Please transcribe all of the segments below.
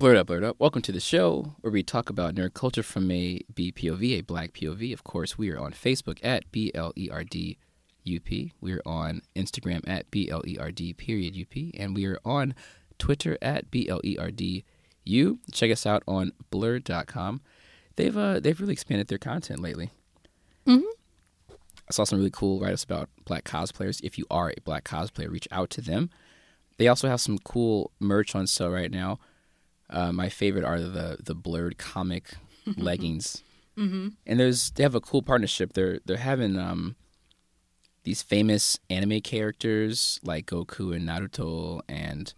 Blerd up, blerd up. Welcome to the show where we talk about nerd culture from a BPOV, a black POV. Of course, we are on Facebook at B L E R D U P. We're on Instagram at B L E R D period U P. And we are on Twitter at B L E R D U. Check us out on blerd.com. They've uh, they've really expanded their content lately. Mhm. I saw some really cool write ups about black cosplayers. If you are a black cosplayer, reach out to them. They also have some cool merch on sale right now. Uh, my favorite are the the blurred comic leggings, Mm-hmm. and there's they have a cool partnership. They're they're having um these famous anime characters like Goku and Naruto and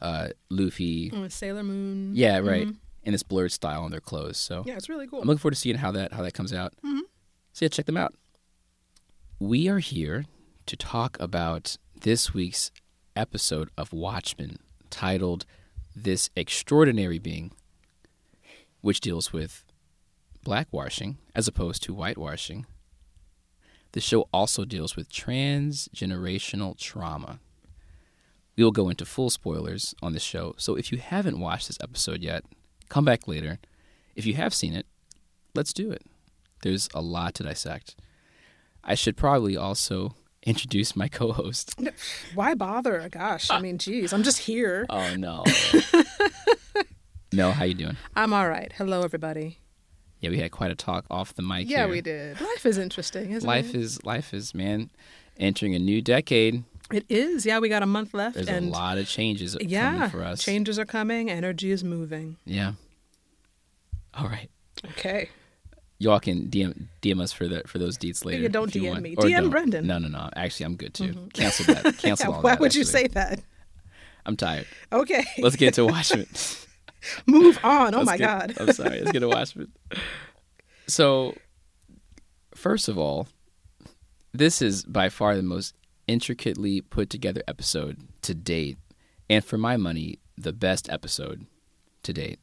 uh, Luffy. With Sailor Moon. Yeah, right. Mhm. In this blurred style on their clothes. So Yeah, it's really cool. I'm looking forward to seeing how that how that comes out. Mhm. So yeah, check them out. We are here to talk about this week's episode of Watchmen, titled "This Extraordinary Being," which deals with blackwashing as opposed to whitewashing. The show also deals with transgenerational trauma. We will go into full spoilers on the show, so if you haven't watched this episode yet, come back later. If you have seen it, let's do it. There's a lot to dissect. I should probably also introduce my co-host. Why bother? Gosh, I mean, geez, I'm just here. Oh no. no, how you doing? I'm all right. Hello, everybody. Yeah, we had quite a talk off the mic yeah, here. we did. Life is interesting, isn't it? Life it? is life is man entering a new decade. It is. Yeah, we got a month left, There's and a lot of changes yeah, coming for us. changes are coming. Energy is moving. Yeah. All right. Okay. Y'all can DM DM us for the for those deets later. Yeah, don't DM me. Or DM don't. Brendan. No, no, no. Actually, I'm good too. Mm-hmm. Cancel that. Cancel Yeah, all why that. Why would you say that? I'm tired. Okay. Let's get to Watchmen. Move on. Oh Let's my get- God. I'm sorry. Let's get to Watchmen. So, first of all, this is by far the most intricately put together episode to date, and for my money, the best episode to date.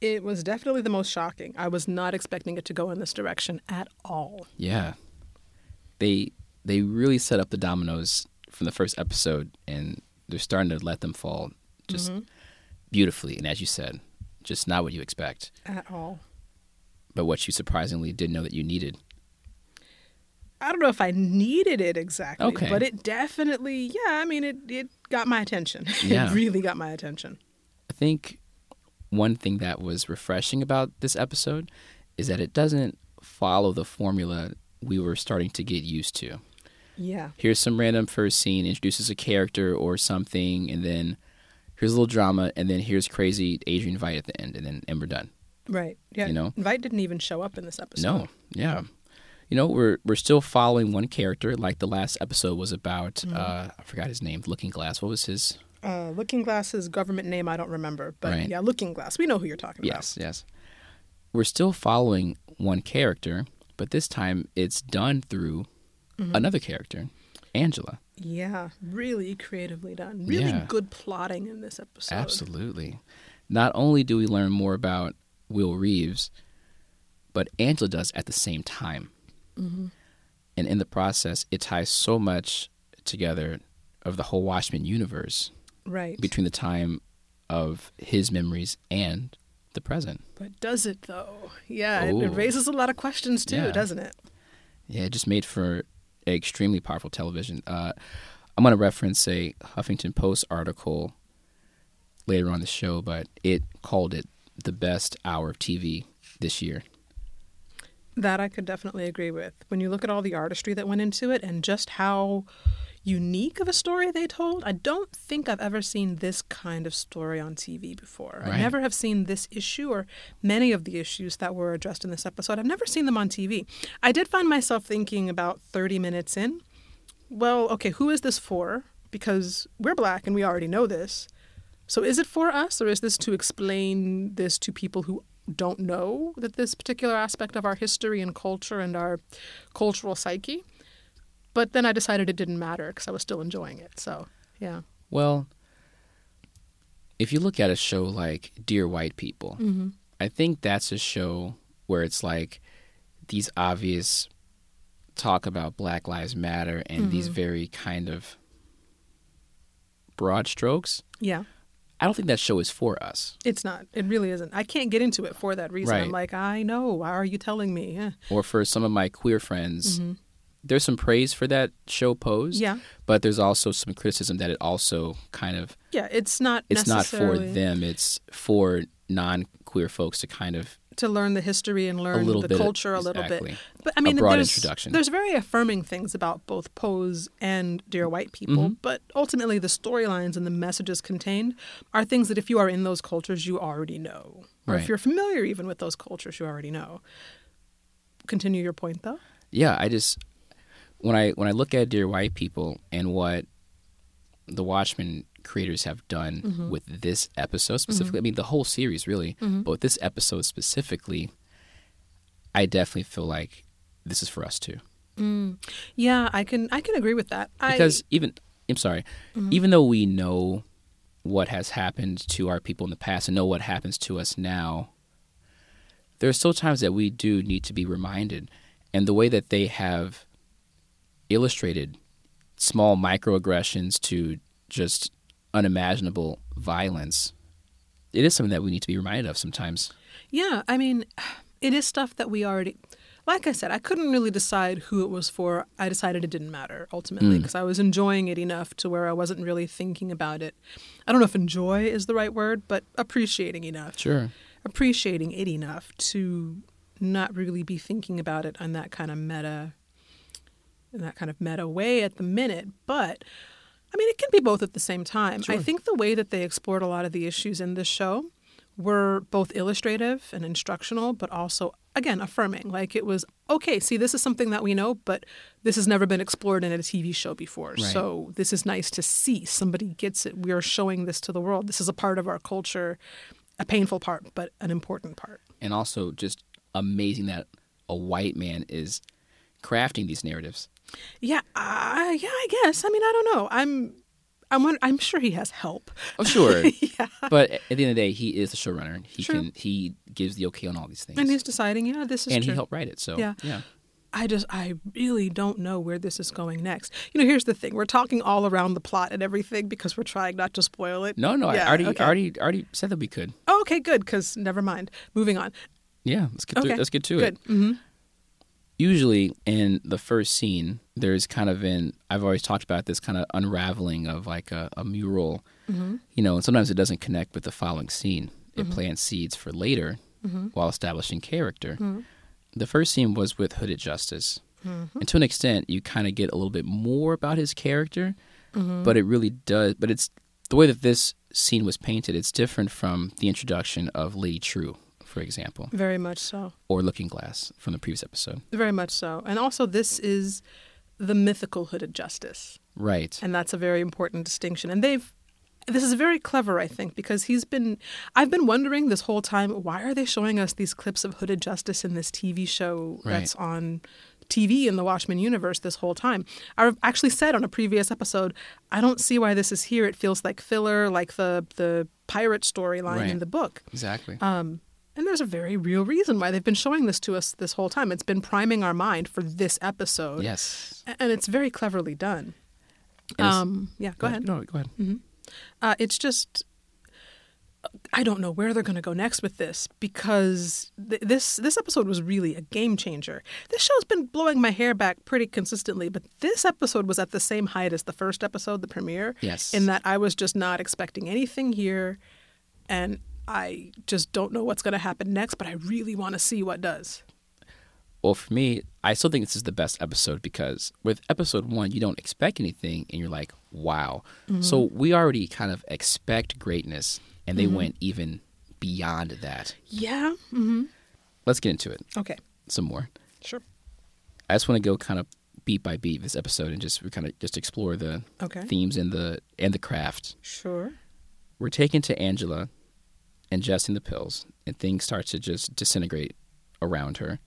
It was definitely the most shocking. I was not expecting it to go in this direction at all. Yeah, they they really set up the dominoes from the first episode, and they're starting to let them fall just Mhm. beautifully. And as you said, just not what you expect, At all. but what you surprisingly didn't know that you needed. I don't know if I needed it exactly, Okay. but it definitely, yeah, I mean, it, it got my attention. Yeah. it really got my attention. I think one thing that was refreshing about this episode is that it doesn't follow the formula we were starting to get used to. Yeah. Here's some random first scene, introduces a character or something, and then here's a little drama, and then here's crazy Adrian Veidt at the end, and then and we're done. Right. Yeah. You know? Veidt didn't even show up in this episode. No, yeah, you know we're we're still following one character. Like the last episode was about, Mm-hmm. uh, I forgot his name, Looking Glass. What was his? Uh, Looking Glass's government name, I don't remember. But Right. yeah, Looking Glass. We know who you're talking about. Yes, yes. We're still following one character, but this time it's done through Mm-hmm. another character, Angela. Yeah. Really creatively done. Really Yeah. good plotting in this episode. Absolutely. Not only do we learn more about Will Reeves, but Angela does at the same time. Mm-hmm. And in the process, it ties so much together of the whole Watchmen universe Right. between the time of his memories and the present. But does it, though? Yeah. It, it raises a lot of questions, too, Yeah. doesn't it? Yeah, it just made for extremely powerful television. Uh, I'm going to reference a Huffington Post article later on the show, but it called it the best hour of TV this year. That I could definitely agree with. When you look at all the artistry that went into it and just how unique of a story they told, I don't think I've ever seen this kind of story on TV before. I never have seen this issue or many of the issues that were addressed in this episode. I've never seen them on TV. I did find myself thinking about 30 minutes in, well, okay, who is this for? Because we're black and we already know this. So is it for us or is this to explain this to people who don't know that this particular aspect of our history and culture and our cultural psyche? But then I decided it didn't matter because I was still enjoying it. So, yeah. Well, if you look at a show like Dear White People, Mm-hmm. I think that's a show where it's like these obvious talk about Black Lives Matter and these very kind of broad strokes. Yeah. I don't think that show is for us. It's not. It really isn't. I can't get into it for that reason. Right. I'm like, I know. Why are you telling me? Eh. Or for some of my queer friends, there's some praise for that show Pose. Yeah. But there's also some criticism that it also kind of Yeah, it's not. it's not for them. It's for non queer folks to kind of to learn the history and learn little the bit, culture a little bit. But I mean, broad there's, introduction. There's very affirming things about both Pose and Dear White People, Mm-hmm. but ultimately the storylines and the messages contained are things that if you are in those cultures, you already know, or Right. if you're familiar even with those cultures, you already know. Continue your point though. yeah, I just when I when I look at Dear White People and what the Watchmen creators have done Mm-hmm. with this episode specifically, mm-hmm. I mean the whole series really, mm-hmm. but with this episode specifically, I definitely feel like this is for us too. Mm. Yeah, I can I can agree with that. Because even I'm sorry, mm-hmm. even though we know what has happened to our people in the past and know what happens to us now, there are still times that we do need to be reminded. And the way that they have illustrated small microaggressions to just unimaginable violence, it is something that we need to be reminded of sometimes. Yeah, I mean, it is stuff that we already. Like I said, I couldn't really decide who it was for. I decided it didn't matter ultimately Mm. because I was enjoying it enough to where I wasn't really thinking about it. I don't know if enjoy is the right word, but appreciating enough. Sure. Appreciating it enough to not really be thinking about it on that kind of meta in that kind of meta way at the minute, but I mean, it can be both at the same time. I think the way that they explored a lot of the issues in this show were both illustrative and instructional, but also, again, affirming. Like it was, okay, see, this is something that we know, but this has never been explored in a TV show before. Right. So this is nice to see. Somebody gets it. We are showing this to the world. This is a part of our culture, a painful part, but an important part. And also just amazing that a white man is crafting these narratives. Yeah, uh, yeah, I guess. I mean, I don't know. I'm, I'm, I'm sure he has help. Oh, sure. yeah. But at the end of the day, he is the showrunner. He True. can he gives the okay on all these things, And he's deciding, yeah, this is and true. he helped write it. So Yeah. yeah, I just, I really don't know where this is going next. You know, here's the thing: we're talking all around the plot and everything because we're trying not to spoil it. no, no, Yeah, I already, okay. already, already said that we could. Oh, okay, good. Because never mind. Moving on. Yeah, let's get to Okay, it. Let's get to good. it. hmm Usually, in the first scene, there's kind of an I've always talked about this kind of unraveling of like a, a mural, Mm-hmm. you know, and sometimes it doesn't connect with the following scene. It plants seeds for later Mm-hmm. while establishing character. The first scene was with Hooded Justice. Mm-hmm. And to an extent, you kind of get a little bit more about his character, Mm-hmm. but it really does. But it's the way that this scene was painted, it's different from the introduction of Lady Trieu, for example, Very much so. or Looking Glass from the previous episode. Very much so. And also, this is the mythical hooded justice. Right. and that's a very important distinction and they've this is very clever i think because he's been i've been wondering this whole time why are they showing us these clips of hooded justice in this tv show Right. that's on tv in the watchmen universe this whole time i've actually said on a previous episode i don't see why this is here it feels like filler like the the pirate storyline in the book Exactly. um, and there's a very real reason why they've been showing this to us this whole time. It's been priming our mind for this episode. yes. And it's very cleverly done. Um, yeah, go ahead. No, go ahead. Uh, it's just I don't know where they're going to go next with this because th- this this episode was really a game changer. This show's been blowing my hair back pretty consistently, but this episode was at the same height as the first episode, the premiere. Yes. In that I was just not expecting anything here, and I just don't know what's going to happen next. But I really want to see what does. Well, for me, I still think this is the best episode because with episode one, you don't expect anything and you're like, wow. Mm-hmm. So we already kind of expect greatness and they went even beyond that. Yeah. hmm Let's get into it Okay. some more. Sure. I just want to go kind of beat by beat this episode and just kind of just explore the Okay. themes and the and the craft. Sure. We're taken to Angela ingesting the pills, and things start to just disintegrate around her.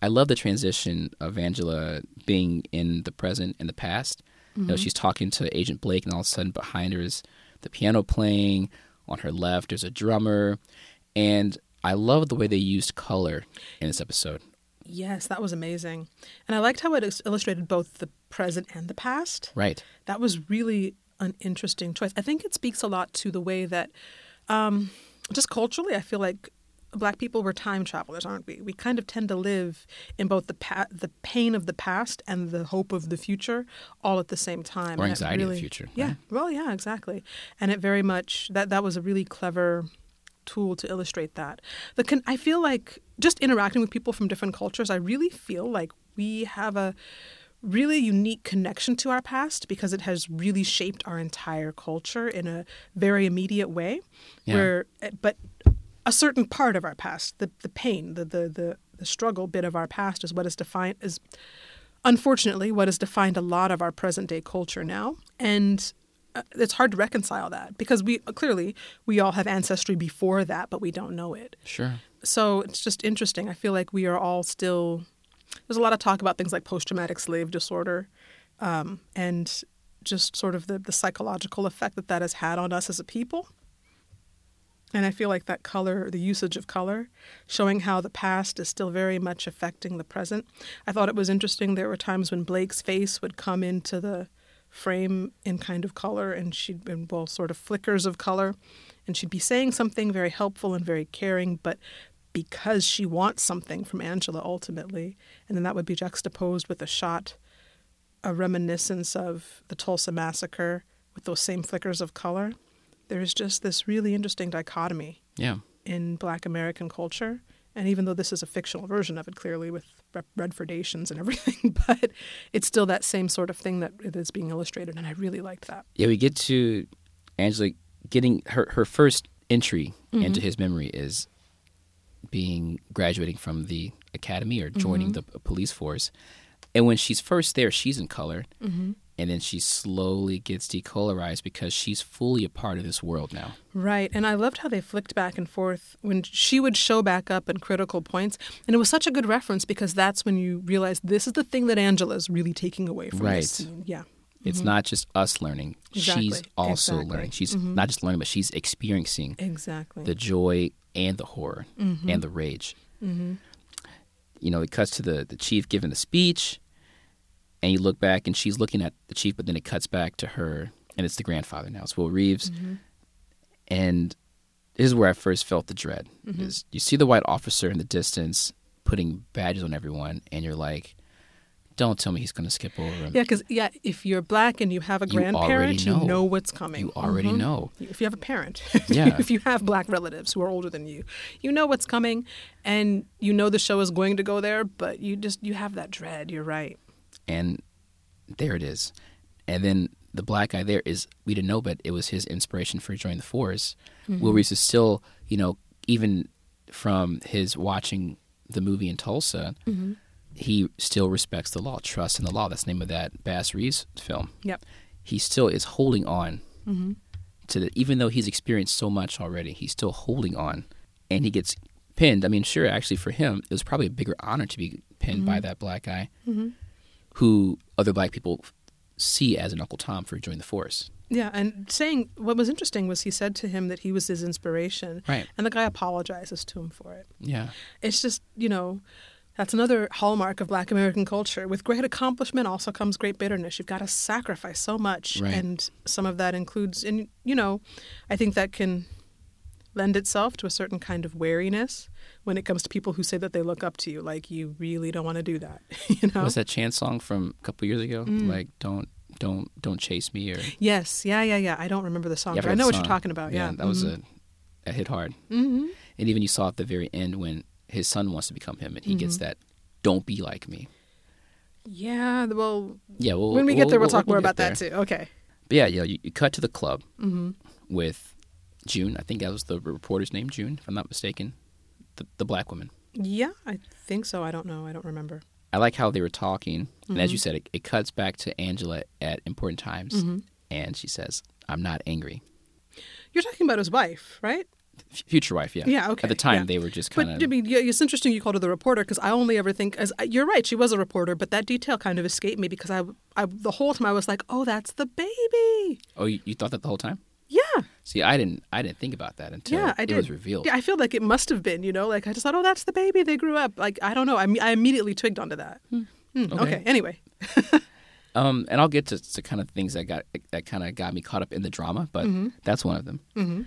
I love the transition of Angela being in the present and the past. You know, she's talking to Agent Blake, and all of a sudden behind her is the piano playing. On her left, there's a drummer, and I love the way they used color in this episode. Yes, that was amazing. And I liked how it illustrated both the present and the past. Right. That was really an interesting choice. I think it speaks a lot to the way that, um, just culturally, I feel like black people were time travelers, aren't we? We kind of tend to live in both the pa- the pain of the past and the hope of the future all at the same time. Or anxiety of the future, Yeah. right? Well, yeah, exactly. And it very much that that was a really clever tool to illustrate that. The con- I feel like just interacting with people from different cultures, I really feel like we have a really unique connection to our past because it has really shaped our entire culture in a very immediate way. Yeah. Where, eh, but a certain part of our past, the the pain, the the the, the struggle bit of our past, is what is defined is unfortunately what has defined a lot of our present day culture now and uh, it's hard to reconcile that because we clearly we all have ancestry before that but we don't know it Sure. so it's just interesting i feel like we are all still there's a lot of talk about things like post-traumatic slave disorder um, and just sort of the, the psychological effect that that has had on us as a people. And i feel like that color the usage of color showing how the past is still very much affecting the present. I thought it was interesting there were times when blake's face would come into the frame in kind of color and she'd been well sort of flickers of color and she'd be saying something very helpful and very caring but because she wants something from angela ultimately and then that would be juxtaposed with a shot a reminiscence of the tulsa massacre with those same flickers of color. There's just this really interesting dichotomy Yeah. in black american culture and even though this is a fictional version of it clearly with redfordations and everything but it's still that same sort of thing that is being illustrated and i really liked that. Yeah, we get to Angela getting her her first entry mm-hmm. into his memory is being graduating from the academy or joining mm-hmm. the police force. And when she's first there, she's in color. Mm-hmm. And then she slowly gets decolorized because she's fully a part of this world now. Right. And I loved how they flicked back and forth when she would show back up in critical points. And it was such a good reference because that's when you realize this is the thing that Angela's really taking away from Right. this scene. Yeah. It's mm-hmm. not just us learning. She's also Exactly. learning. She's mm-hmm. not just learning, but she's experiencing Exactly. the joy and the horror mm-hmm. and the rage. You know, it cuts to the, the chief giving the speech, and you look back, and she's looking at the chief, but then it cuts back to her, and it's the grandfather now. It's Will Reeves. And this is where I first felt the dread. Is you see the white officer in the distance putting badges on everyone, and you're like, don't tell me he's going to skip over him. yeah, because yeah, if you're black and you have a You grandparent, know. you know what's coming. You already Mhm. know. If you have a parent, Yeah. if you have black relatives who are older than you, you know what's coming, and you know the show is going to go there. But you just you have that dread. You're right. and there it is. And then the black guy there is we didn't know, but it was his inspiration for joining the force. Will Reeves is still, you know, even from his watching the movie in Tulsa, he still respects the law, trust in the law. That's the name of that Bass Reeves film. Yep. He still is holding on mm-hmm. to that, even though he's experienced so much already, he's still holding on, and he gets pinned. I mean, sure, actually for him, it was probably a bigger honor to be pinned by mm-hmm. that black guy, mm-hmm. who other black people see as an Uncle Tom for joining the force. Yeah, and saying what was interesting was he said to him that he was his inspiration, Right. and the guy apologizes to him for it. Yeah. It's just you know, that's another hallmark of Black American culture. With great accomplishment also comes great bitterness. You've got to sacrifice so much, Right. and some of that includes, and you know, I think that can lend itself to a certain kind of wariness when it comes to people who say that they look up to you. Like you really don't want to do that, you know. Was that chant song from a couple years ago? Like don't don't don't chase me or Yes, yeah, yeah, yeah. I don't remember the song, Yeah, but I know what you're talking about. Yeah, that was Mhm. a, a hit hard. Mhm. And even you saw at the very end when his son wants to become him, and he gets Mm-hmm. that "Don't be like me." Yeah, well, Yeah, well, when we get there, we'll, talk more about that that too. Okay. But yeah, yeah, you, you cut to the club Mm-hmm. with June. I think that was the reporter's name, June, if I'm not mistaken. The the black woman. Yeah, I think so. I don't know. I don't remember. I like how they were talking, and as you Mm-hmm. said, it, it cuts back to Angela at important times, and she says, "I'm not angry." You're talking about his wife, right? Future wife, yeah. Yeah, okay, At the time, yeah. they were just kind of. But I mean, yeah, it's interesting you called her the reporter because I only ever think as you're right. She was a reporter, but that detail kind of escaped me because I, I the whole time I was like, oh, that's the baby. Oh, you, you thought that the whole time? Yeah, See, I didn't. I didn't think about that until yeah, I it did. was revealed. Yeah, I feel like it must have been. You know, like I just thought, oh, that's the baby. They grew up. Like I don't know. I, I immediately twigged onto that. Hmm, okay. okay. Anyway. Um, and I'll get to, to kind of things that got that kind of got me caught up in the drama, but that's one of them. Mm-hmm.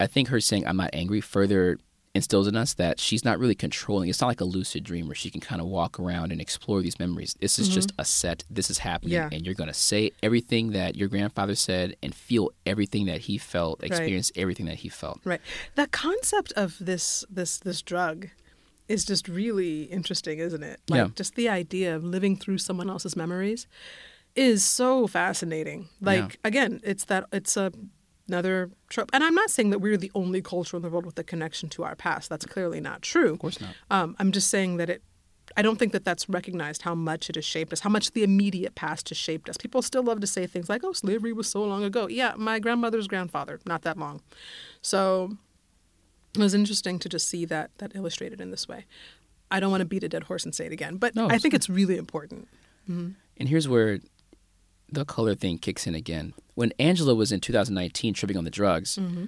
I think her saying "I'm not angry" further instills in us that she's not really controlling. It's not like a lucid dream where she can kind of walk around and explore these memories. This is just mm-hmm. a set. This is happening, Yeah. and you're going to say everything that your grandfather said and feel everything that he felt, experience everything that he felt. Right. The concept of this this this drug is just really interesting, isn't it? Like Yeah. just the idea of living through someone else's memories is so fascinating. Like again, it's that it's a another trope. And I'm not saying that we're the only culture in the world with a connection to our past. That's clearly not true. Of course not. Um, I'm just saying that it. I don't think that that's recognized how much it has shaped us, how much the immediate past has shaped us. People still love to say things like, "Oh, slavery was so long ago." Yeah, my grandmother's grandfather, not that long. So it was interesting to just see that that illustrated in this way. I don't want to beat a dead horse and say it again, but No, I think it's really important. And here's where the color thing kicks in again. When Angela was in 2019 tripping on the drugs, mm-hmm.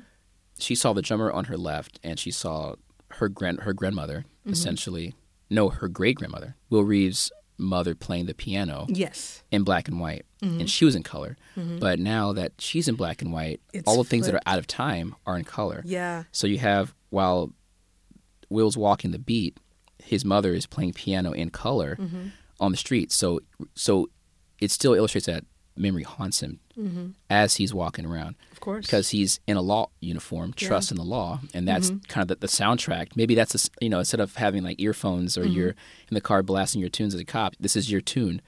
she saw the drummer on her left, and she saw her grand her grandmother, mm-hmm. essentially, no, her great grandmother, Will Reeves' mother playing the piano Yes. in black and white, mm-hmm. and she was in color. But now that she's in black and white, It's all the things that are out of time are in color. Yeah. So you have while Will's walking the beat, his mother is playing piano in color Mm-hmm. on the street. So so it still illustrates that memory haunts him as he's walking around Of course. because he's in a law uniform, trust in the law, and that's Mm-hmm. kind of the, the soundtrack. Maybe that's a you know instead of having like earphones or Mm-hmm. you're in the car blasting your tunes as a cop, this is your tune.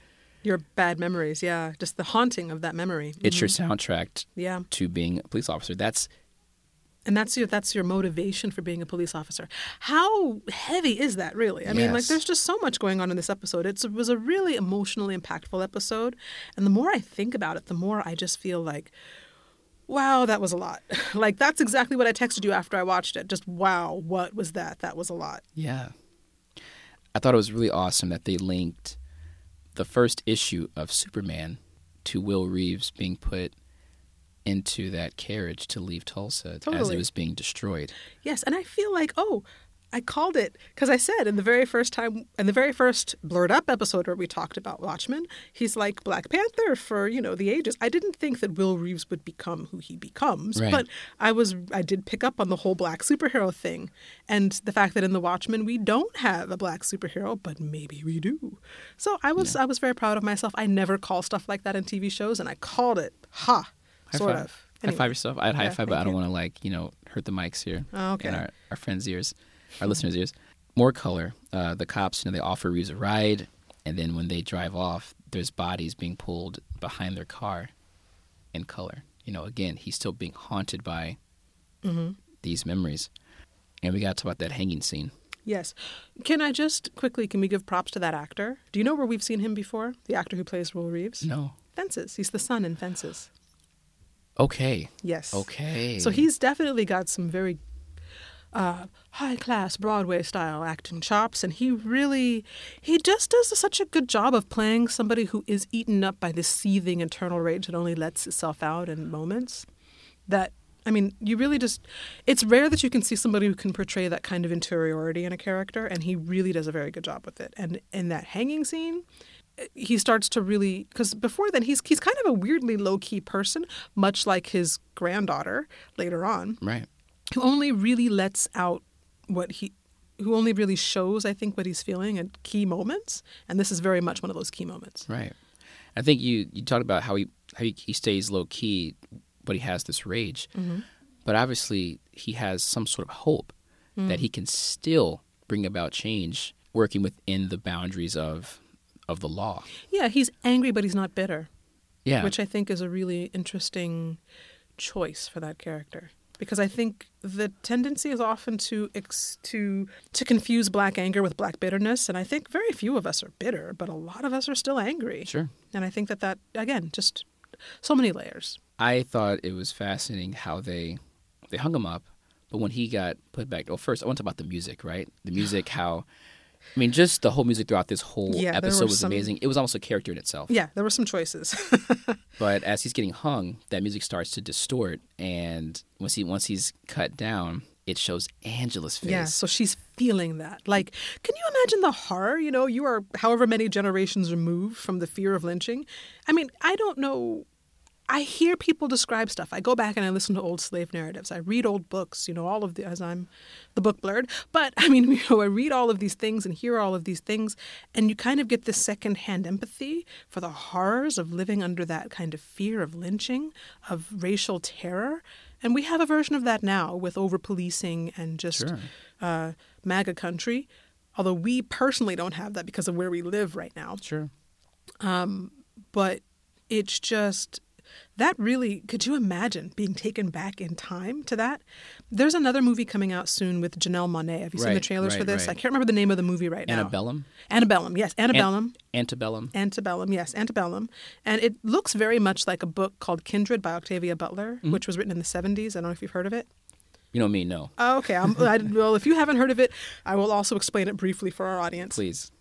your bad memories, yeah, just the haunting of that memory. It's your soundtrack Yeah. to being a police officer. That's and that's your that's your motivation for being a police officer. How heavy is that really? I mean, like there's just so much going on in this episode. It's, it was a really emotionally impactful episode, and the more I think about it, the more I just feel like wow, that was a lot. like that's exactly what I texted you after I watched it. Just wow, what was that? That was a lot. Yeah. I thought it was really awesome that they linked the first issue of Superman to Will Reeves being put into that carriage to leave Tulsa as it was being destroyed. Yes, and I feel like oh, I called it because I said in the very first time, in the very first Blerd Up episode where we talked about Watchmen, he's like Black Panther for you know the ages. I didn't think that Will Reeves would become who he becomes, Right. but I was I did pick up on the whole black superhero thing, and the fact that in the Watchmen we don't have a black superhero, but maybe we do. So I was I was very proud of myself. I never call stuff like that in TV shows, and I called it. Ha, High sort five. of. High five yourself. I'd high Yeah, five, but I don't want to like you know hurt the mics here Oh, okay. and our, our friends' ears, our listeners' ears. More color. Uh, the cops, you know, they offer Reeves a ride, and then when they drive off, there's bodies being pulled behind their car, in color. You know, again, he's still being haunted by Mm-hmm. these memories, and we got to talk about that hanging scene. Yes. Can I just quickly, can we give props to that actor? Do you know where we've seen him before? The actor who plays Will Reeves? No. Fences. He's the son in Fences. Okay. Yes. Okay. So he's definitely got some very uh, high class Broadway style acting chops, and he really, he just does such a good job of playing somebody who is eaten up by this seething internal rage that only lets itself out in moments. That I mean, you really just, it's rare that you can see somebody who can portray that kind of interiority in a character, and he really does a very good job with it. And in that hanging scene, he starts to really because before then he's he's kind of a weirdly low key person, much like his granddaughter later on, right. who only really lets out what he who only really shows I think what he's feeling at key moments, and this is very much one of those key moments. Right. I think you you talked about how he how he, he stays low key, but he has this rage. Mm-hmm. But obviously, he has some sort of hope that mm. he can still bring about change, working within the boundaries of of the law. Yeah, he's angry, but he's not bitter, Yeah. which I think is a really interesting choice for that character. Because I think the tendency is often to ex- to to confuse black anger with black bitterness, and I think very few of us are bitter, but a lot of us are still angry. sure. And I think that that again, just so many layers. I thought it was fascinating how they they hung him up, but when he got put back, well, first I want to talk about the music, right? The music, how I mean, just the whole music throughout this whole Yeah, episode was some- amazing. It was almost a character in itself. Yeah, there were some choices. But as he's getting hung, that music starts to distort, and once he once he's cut down, it shows Angela's face. Yeah, so she's feeling that. Like, can you imagine the horror? You know, you are however many generations removed from the fear of lynching. I mean, I don't know. I hear people describe stuff. I go back and I listen to old slave narratives. I read old books, you know, all of the, as I'm the book blurred. But I mean, you know, I read all of these things and hear all of these things, and you kind of get this secondhand empathy for the horrors of living under that kind of fear of lynching, of racial terror. And we have a version of that now with over policing and just Sure. uh, MAGA country. Although we personally don't have that because of where we live right now. Sure. But it's just that really could you imagine being taken back in time to that? There's another movie coming out soon with Janelle Monae. Have you seen the Right, trailers for this? right. I can't remember the name of the movie right now. Antebellum? Antebellum, yes, Antebellum. Antebellum. Antebellum, yes, Antebellum. And it looks very much like a book called Kindred by Octavia Butler, Mm-hmm. which was written in the 70s. I don't know if you've heard of it. You know me, no. Oh, okay. I'm, I, well, if you haven't heard of it, I will also explain it briefly for our audience. Please.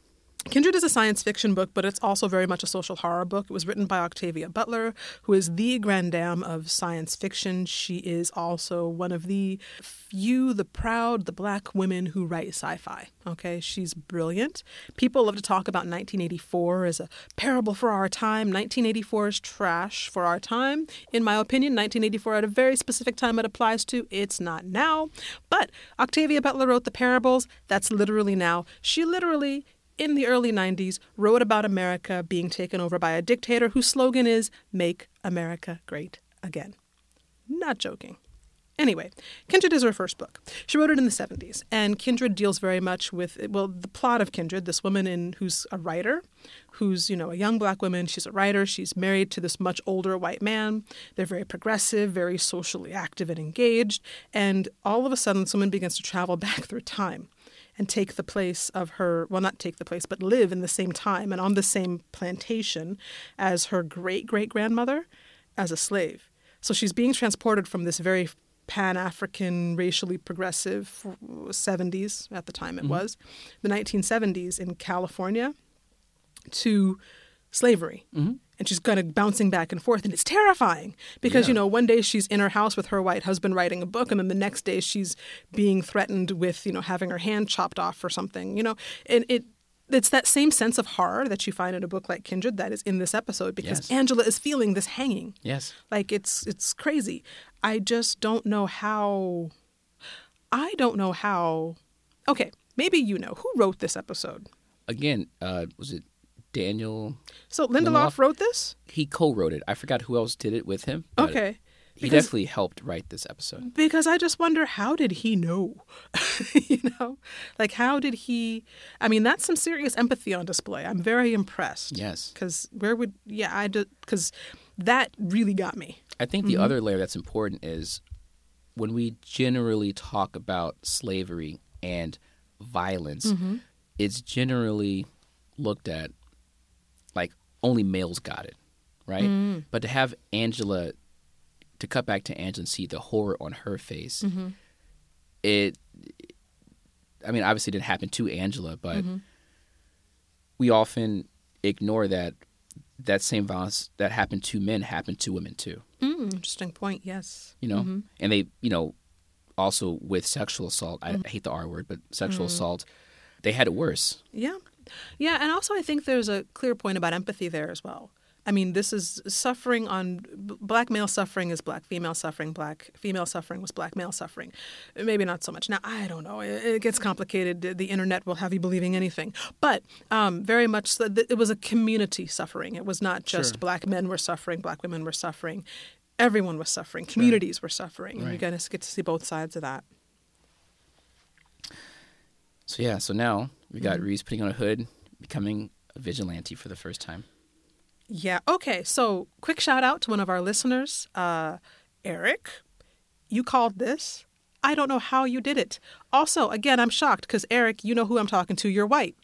Kindred is a science fiction book, but it's also very much a social horror book. It was written by Octavia Butler, who is the grande dame of science fiction. She is also one of the few, the proud, the black women who write sci fi. Okay, she's brilliant. People love to talk about 1984 as a parable for our time. 1984 is trash for our time. In my opinion, 1984 at a very specific time it applies to. It's not now. But Octavia Butler wrote the parables. That's literally now. She literally in the early 90s wrote about America being taken over by a dictator whose slogan is Make America Great Again. Not joking. Anyway, Kindred is her first book. She wrote it in the 70s, and Kindred deals very much with well, the plot of Kindred. This woman in who's a writer, who's you know a young black woman. She's a writer. She's married to this much older white man. They're very progressive, very socially active and engaged. And all of a sudden, someone begins to travel back through time and take the place of her well not take the place but live in the same time and on the same plantation as her great great grandmother as a slave. So she's being transported from this very pan-african racially progressive 70s at the time it mm-hmm. was the 1970s in california to slavery. Mm-hmm. And she's kind of bouncing back and forth, and it's terrifying because Yeah. you know one day she's in her house with her white husband writing a book, and then the next day she's being threatened with you know having her hand chopped off or something. You know, and it it's that same sense of horror that you find in a book like Kindred that is in this episode because Yes. Angela is feeling this hanging. Yes. Like it's it's crazy. I just don't know how I don't know how Okay, maybe you know who wrote this episode. Again, uh, was it Daniel? So Lindelof, Lindelof? wrote this? He co-wrote it. I forgot who else did it with him. Okay. He Because- definitely helped write this episode. Because I just wonder how did he know? you know? Like how did he I mean that's some serious empathy on display. I'm very impressed. Yes. Cuz where would yeah, I cuz that really got me. I think the mm-hmm. other layer that's important is when we generally talk about slavery and violence, mm-hmm. it's generally looked at only males got it, right? Mm. But to have Angela, to cut back to Angela and see the horror on her face, mm-hmm. it, I mean, obviously it didn't happen to Angela, but mm-hmm. we often ignore that that same violence that happened to men happened to women too Mm, interesting point. Yes. you know mm-hmm. and they you know also with sexual assault I, mm. I hate the r word but sexual mm. assault they had it worse Yeah. Yeah, and also I think there's a clear point about empathy there as well. I mean, this is suffering on black male suffering is black female suffering, black female suffering was black male suffering. Maybe not so much. Now, I don't know. It, it gets complicated. The- internet will have you believing anything. But um, very much so th- it was a community suffering. It was not just Sure. black men were suffering, black women were suffering. Everyone was suffering. Communities were suffering. And you Right. got to get to see both sides of that. so yeah so now we got Reeves putting on a hood becoming a vigilante for the first time Yeah. Okay. So, quick shout out to one of our listeners, uh, Eric. You called this. I don't know how you did it. Also, again, I'm shocked because Eric, you know who I'm talking to. You're white,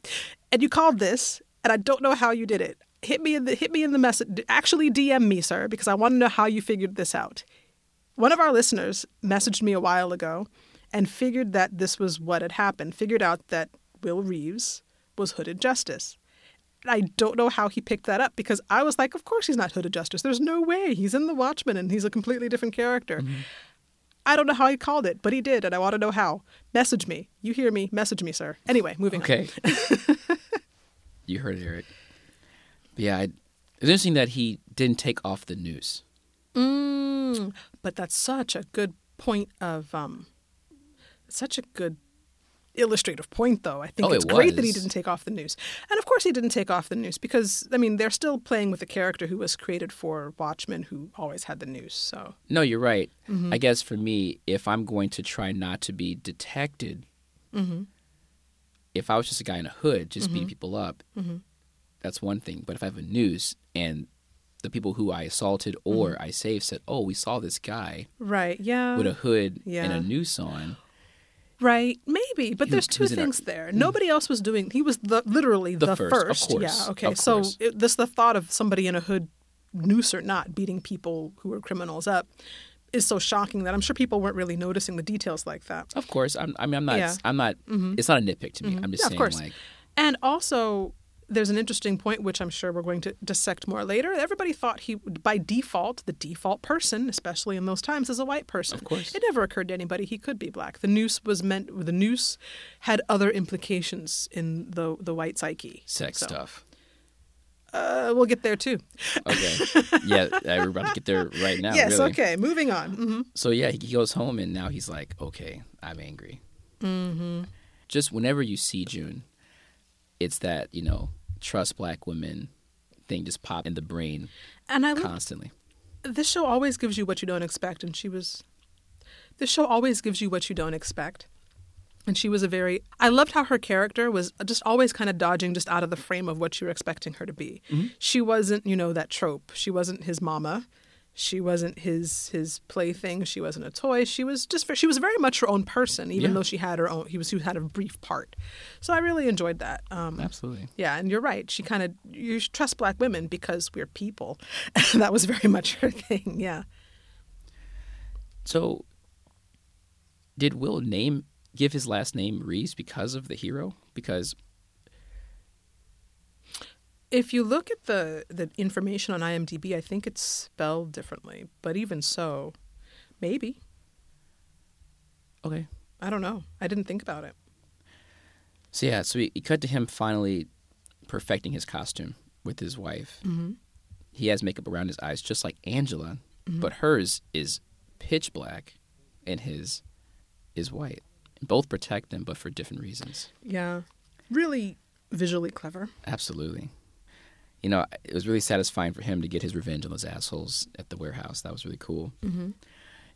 and you called this, and I don't know how you did it. Hit me in the hit me in the message. Actually, DM me, sir, because I want to know how you figured this out. One of our listeners messaged me a while ago and figured that this was what had happened. Figured out that Will Reeves was hooded justice. I don't know how he picked that up because I was like, of course he's not Hooded Justice. There's no way. He's in The Watchmen and he's a completely different character. I don't know how he called it, but he did, and I want to know how. Message me. You hear me? Message me, sir. Anyway, moving on. Okay. you heard it, Eric. But yeah, I, it's interesting that he didn't take off the news. Mm, but that's such a good point of um, such a good illustrative point, though. I think Oh, it's it great that he didn't take off the news, and of course he didn't take off the news because I mean they're still playing with a character who was created for Watchmen, who always had the news. So No, you're right. Mm-hmm. I guess for me, if I'm going to try not to be detected, Mm-hmm. if I was just a guy in a hood just beating people up, Mm-hmm. that's one thing. But if I have a news and the people who I assaulted or Mm-hmm. I saved said, "Oh, we saw this guy right, yeah, with a hood and a noose on," right, maybe. But He- there's two things there. Nobody else was doing. He was the literally The the, first, of course, Yeah, okay. so it, this the thought of somebody in a hood, noose or not, beating people who were criminals up. Is so shocking that I'm sure people weren't really noticing the details like that. of course, I'm, I mean, I'm not. Yeah. Mm-hmm. I'm not. It's not a nitpick to me. I'm just Yeah, of saying, course. like, And also, there's an interesting point which I'm sure we're going to dissect more later. Everybody thought he, by default, the default person, especially in those times, is a white person. Of course. it never occurred to anybody he could be black. The noose was meant. The noose had other implications in the the white psyche. sex So, stuff. Uh, we'll get there too. Okay. yeah, we're about to get there right now. yes. really. Okay. Moving on. hmm So yeah, he goes home and now he's like, okay, I'm angry. Mm-hmm. Just whenever you see June, it's that you know trust black women thing just pop in the brain And I constantly. this show always gives you what you don't expect and she was this show always gives you what you don't expect. And she was a very i loved how her character was just always kind of dodging just out of the frame of what you were expecting her to be. Mm-hmm. She wasn't you know that trope. She wasn't his mama she wasn't his his plaything she wasn't a toy she was just she was very much her own person even Yeah. though she had her own he was he had a brief part so i really enjoyed that um Absolutely. yeah, and you're right. She kind of you trust black women because we're people. that was very much her thing. Yeah. So, did Will name give his last name Reeves because of the hero? Because If you look at the the information on IMDb, I think it's spelled differently. But even so, maybe okay, I don't know. I didn't think about it. so yeah, so we, we cut to him finally perfecting his costume with his wife. Mm-hmm. He has makeup around his eyes, just like Angela, but hers is pitch black, and his is white. Both protect them, but for different reasons. Yeah, really visually clever. Absolutely. You know, it was really satisfying for him to get his revenge on those assholes at the warehouse. That was really cool. Mm-hmm.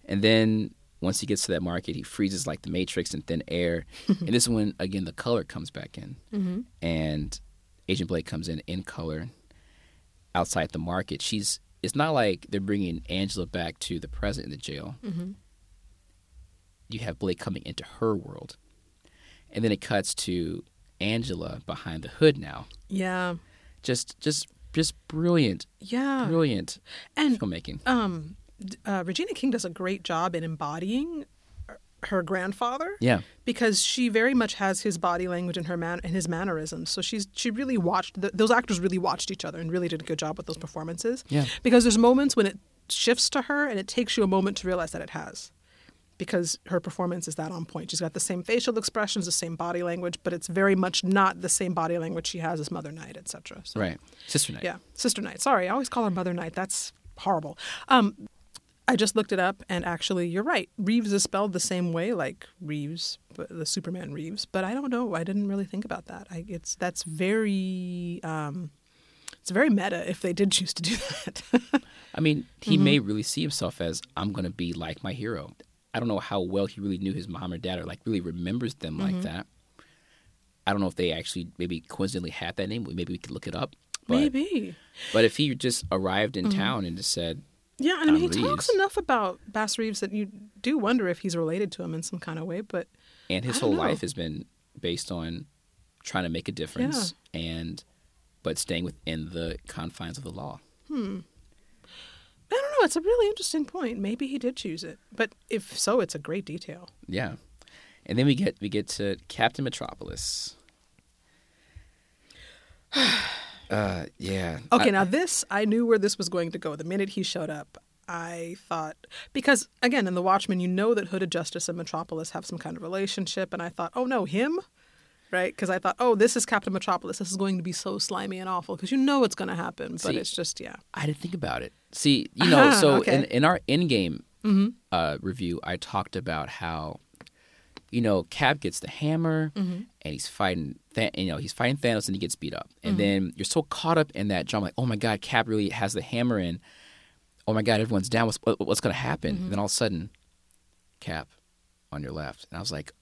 And then once he gets to that market, he freezes like the Matrix in thin air. and this is when, again, the color comes back in. Mm-hmm. And Agent Blake comes in in color outside the market. She's. It's not like they're bringing Angela back to the present in the jail. Mm-hmm. You have Blake coming into her world. And then it cuts to Angela behind the hood now. Yeah, Just, just, just brilliant, yeah. brilliant And filmmaking. um, uh, Regina King does a great job in embodying her grandfather. Yeah, because she very much has his body language and her man and his mannerisms. So she's she really watched the, those actors really watched each other and really did a good job with those performances. Yeah. Because there's moments when it shifts to her and it takes you a moment to realize that it has. Because her performance is that on point. She's got the same facial expressions, the same body language, but it's very much not the same body language she has as Mother Night, etc. So, right. Sister Night. yeah, Sister Night. Sorry, I always call her Mother Night. That's horrible. Um, I just looked it up, and actually, you're right. Reeves is spelled the same way, like Reeves, the Superman Reeves. But I don't know. I didn't really think about that. I, it's that's very, um, it's very meta if they did choose to do that. I mean, he Mm-hmm. may really see himself as I'm going to be like my hero. I don't know how well he really knew his mom or dad or like really remembers them Mm-hmm. like that. I don't know if they actually maybe coincidentally had that name. Maybe we could look it up. But, Maybe. But if he just arrived in Mm-hmm. town and just said, Yeah, and I mean, he Um, talks enough about Bass Reeves that you do wonder if he's related to him in some kind of way. But and his whole know. life has been based on trying to make a difference and but staying within the confines of the law. I don't know. It's a really interesting point. Maybe he did choose it, but if so, it's a great detail. Yeah. And then we get we get to Captain Metropolis. uh yeah. Okay, I- now this I knew where this was going to go. The minute he showed up, I thought because again in the Watchmen you know that Hooded Justice and Metropolis have some kind of relationship, and I thought, oh no, him, right? Because I thought, oh, this is Captain Metropolis. This is going to be so slimy and awful because you know it's going to happen, but See, it's just yeah. I didn't think about it. See, you know, Ah, so okay. in, in our Endgame Mm-hmm. uh, review, I talked about how, you know, Cap gets the hammer Mm-hmm. and he's fighting, Th- you know, he's fighting Thanos and he gets beat up, and Mm-hmm. then you're so caught up in that drama, like, oh my god, Cap really has the hammer in. Oh my god, everyone's down. What's what's going to happen? Mm-hmm. And then all of a sudden, Cap on your left, and I was like,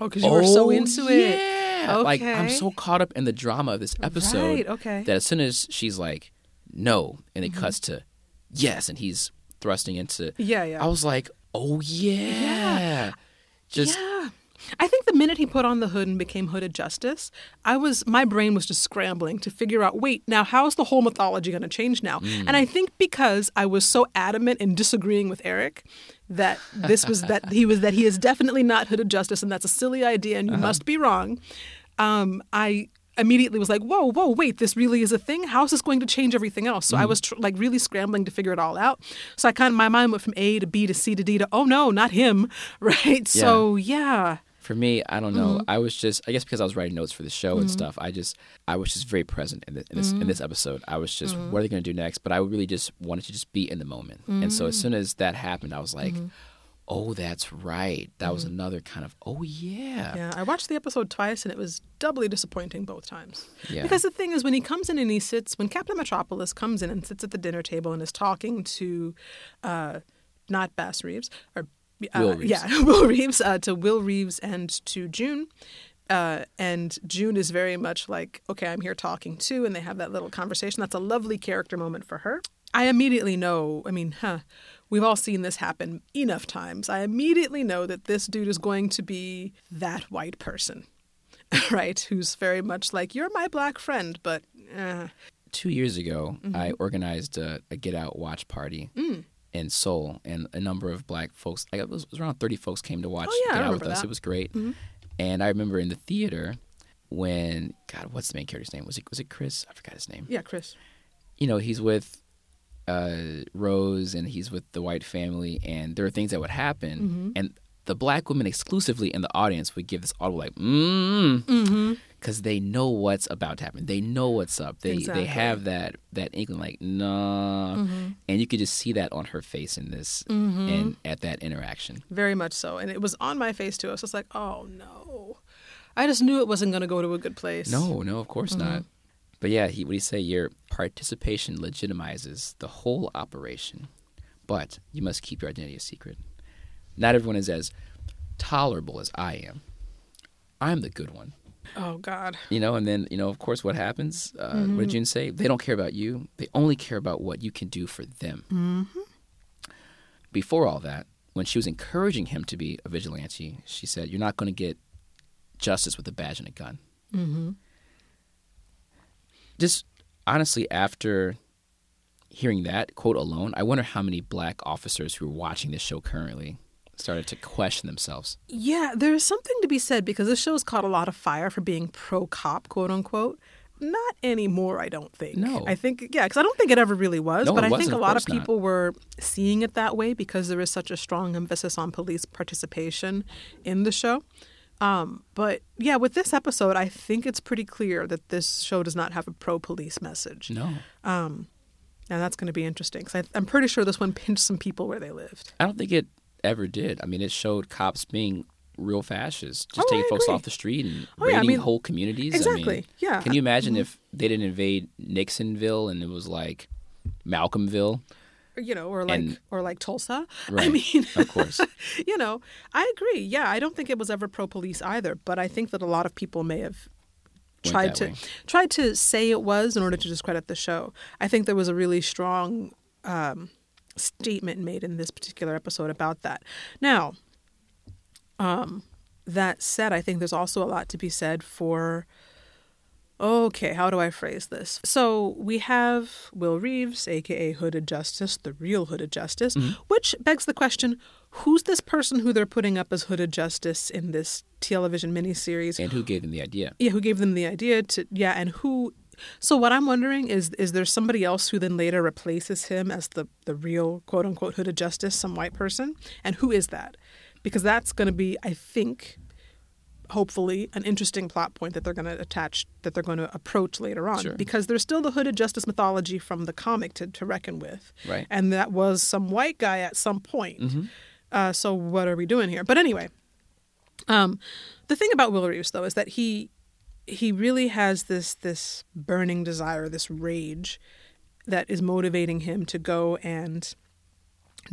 Oh, because you were so "Oh, into it. yeah." Like I'm so caught up in the drama of this episode Right, okay. that as soon as she's like, no, and it Mm-hmm. cuts to yes, and he's thrusting into. Yeah, yeah. I was like, oh yeah, just yeah. I think the minute he put on the hood and became Hooded Justice, I was my brain was just scrambling to figure out, wait, now how's the whole mythology going to change now? Mm. And I think because I was so adamant in disagreeing with Eric that this was that he was that he is definitely not Hooded Justice and that's a silly idea and you Uh-huh. must be wrong. Um, I immediately was like, whoa, whoa, wait, this really is a thing. How is this going to change everything else? So I was tr- like really scrambling to figure it all out. So I kind of my mind went from A to B to C to D to oh no, not him, right? So yeah. For me, I don't know. Mm-hmm. I was just, I guess, because I was writing notes for the show and stuff. I just, I was just very present in, this in this Mm-hmm. this episode. I was just, what are they going to do next? But I really just wanted to just be in the moment. And so as soon as that happened, I was like. Mm-hmm. Oh, that's right. That was another kind of. Oh, yeah. Yeah, I watched the episode twice and it was doubly disappointing both times. Yeah. Because the thing is, when he comes in and he sits, when Captain Metropolis comes in and sits at the dinner table and is talking to, uh, not Bass Reeves or Will Reeves. yeah, Will Reeves uh, to Will Reeves and to June. Uh, and June is very much like, okay, I'm here talking too, and they have that little conversation. That's a lovely character moment for her. I immediately know, I mean, huh, we've all seen this happen enough times. I immediately know that this dude is going to be that white person, right? Who's very much like, you're my black friend, but uh, two years ago, Mm-hmm. I organized a, a Get Out watch party Mm. In Seoul, and a number of black folks, like it was, it was around 30 folks, came to watch Oh, yeah, Get Out with remember us. Mm-hmm. It was great. And I remember in the theater when, God, what's the main character's name? Was it, was it Chris? I forgot his name. yeah, Chris. You know, he's with uh, Rose and he's with the white family, and there are things that would happen. Mm-hmm. And the black women exclusively in the audience would give this audible, like, mm Mm-hmm. Because they know what's about to happen. They know what's up. They Exactly. they have that that inkling, like nah, Mm-hmm. and you could just see that on her face in this and at that interaction. Very much so. And it was on my face too. I was just like, oh no. I just knew it wasn't going to go to a good place. No, no, of course Mm-hmm. not. But yeah, he what do you say? Your participation legitimizes the whole operation, but you must keep your identity a secret. Not everyone is as tolerable as I am. I'm the good one. Oh, God. You know, and then, you know, of course, what happens? Uh, Mm-hmm. What did June say? They don't care about you. They only care about what you can do for them. Mm-hmm. Before all that, when she was encouraging him to be a vigilante, she said, You're not going to get justice with a badge and a gun. Mm-hmm. Just honestly, after hearing that quote alone, I wonder how many black officers who are watching this show currently started to question themselves. Yeah, there's something to be said because this show's caught a lot of fire for being pro cop, quote unquote. Not anymore, I don't think. No. I think, yeah, because I don't think it ever really was. No, but I think a lot of course not. people were seeing it that way because there is such a strong emphasis on police participation in the show. Um, but yeah, with this episode, I think it's pretty clear that this show does not have a pro police message. No. Um, and that's going to be interesting because I'm pretty sure this one pinched some people where they lived. I don't think it ever did. I mean, it showed cops being real fascists, just Oh, taking I folks agree. off the street and Oh, yeah, I raiding mean- whole communities. I Exactly, mean, yeah. Can you imagine Mhm. if they didn't invade Nixonville and it was like Malcolmville? You know, or like And- or like Tulsa. I mean, of course. you know, I agree. Yeah, I don't think it was ever pro police either, but I think that a lot of people may have Went tried to way. tried to say it was in order to discredit the show. I think there was a really strong um, statement made in this particular episode about that. Now, um, that said, I think there's also a lot to be said for. Okay, how do I phrase this? So we have Will Reeves, aka Hooded Justice, the real Hooded Justice, Mm-hmm. which begs the question who's this person who they're putting up as Hooded Justice in this television miniseries? And who gave them the idea? yeah, who gave them the idea to, yeah, and who So what I'm wondering is is there somebody else who then later replaces him as the the real quote unquote hooded justice, some white person, and who is that? Because that's going to be, I think, hopefully an interesting plot point that they're going to attach that they're going to approach later on Sure. because there's still the hooded justice mythology from the comic to, to reckon with Right. and that was some white guy at some point uh, so what are we doing here but anyway um, the thing about will reeves though is that he he really has this this burning desire this rage that is motivating him to go and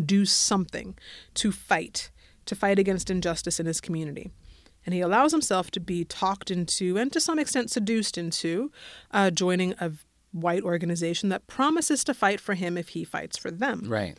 do something to fight, to fight against injustice in his community. And he allows himself to be talked into and to some extent seduced into uh, joining a white organization that promises to fight for him if he fights for them. Right.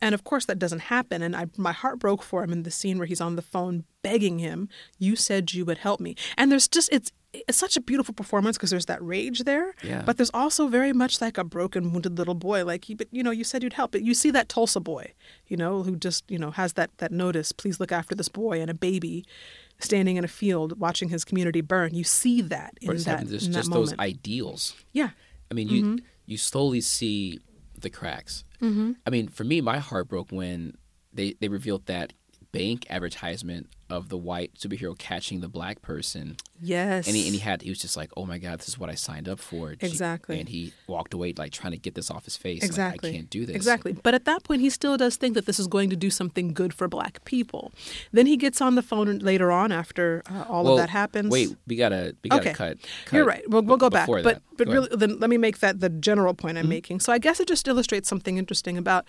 And of course, that doesn't happen. And I, my heart broke for him in the scene where he's on the phone begging him, "You said you would help me." And there's just it's it's such a beautiful performance because there's that rage there, Yeah. but there's also very much like a broken, wounded little boy. Like, you- but you know, you said you'd help. But you see that Tulsa boy, you know, who just you know has that that notice. Please look after this boy and a baby. Standing in a field watching his community burn, you see that in that, happening? There's in that just those moment. ideals. yeah, I mean, you you slowly see the cracks. Mm-hmm. I mean, for me, my heart broke when they they revealed that bank advertisement of the white superhero catching the black person, yes, and he and he had he was just like, oh my god, this is what I signed up for. Exactly. And he walked away like trying to get this off his face. Like, Exactly. I can't do this. Exactly. But at that point, he still does think that this is going to do something good for black people. Then he gets on the phone later on after uh, all Well, of that happens. Wait, we gotta we gotta Okay. cut, You're right. We'll, we'll go back. before But but Go ahead. Mm-hmm. really, then let me make that the general point I'm making. So I guess it just illustrates something interesting about,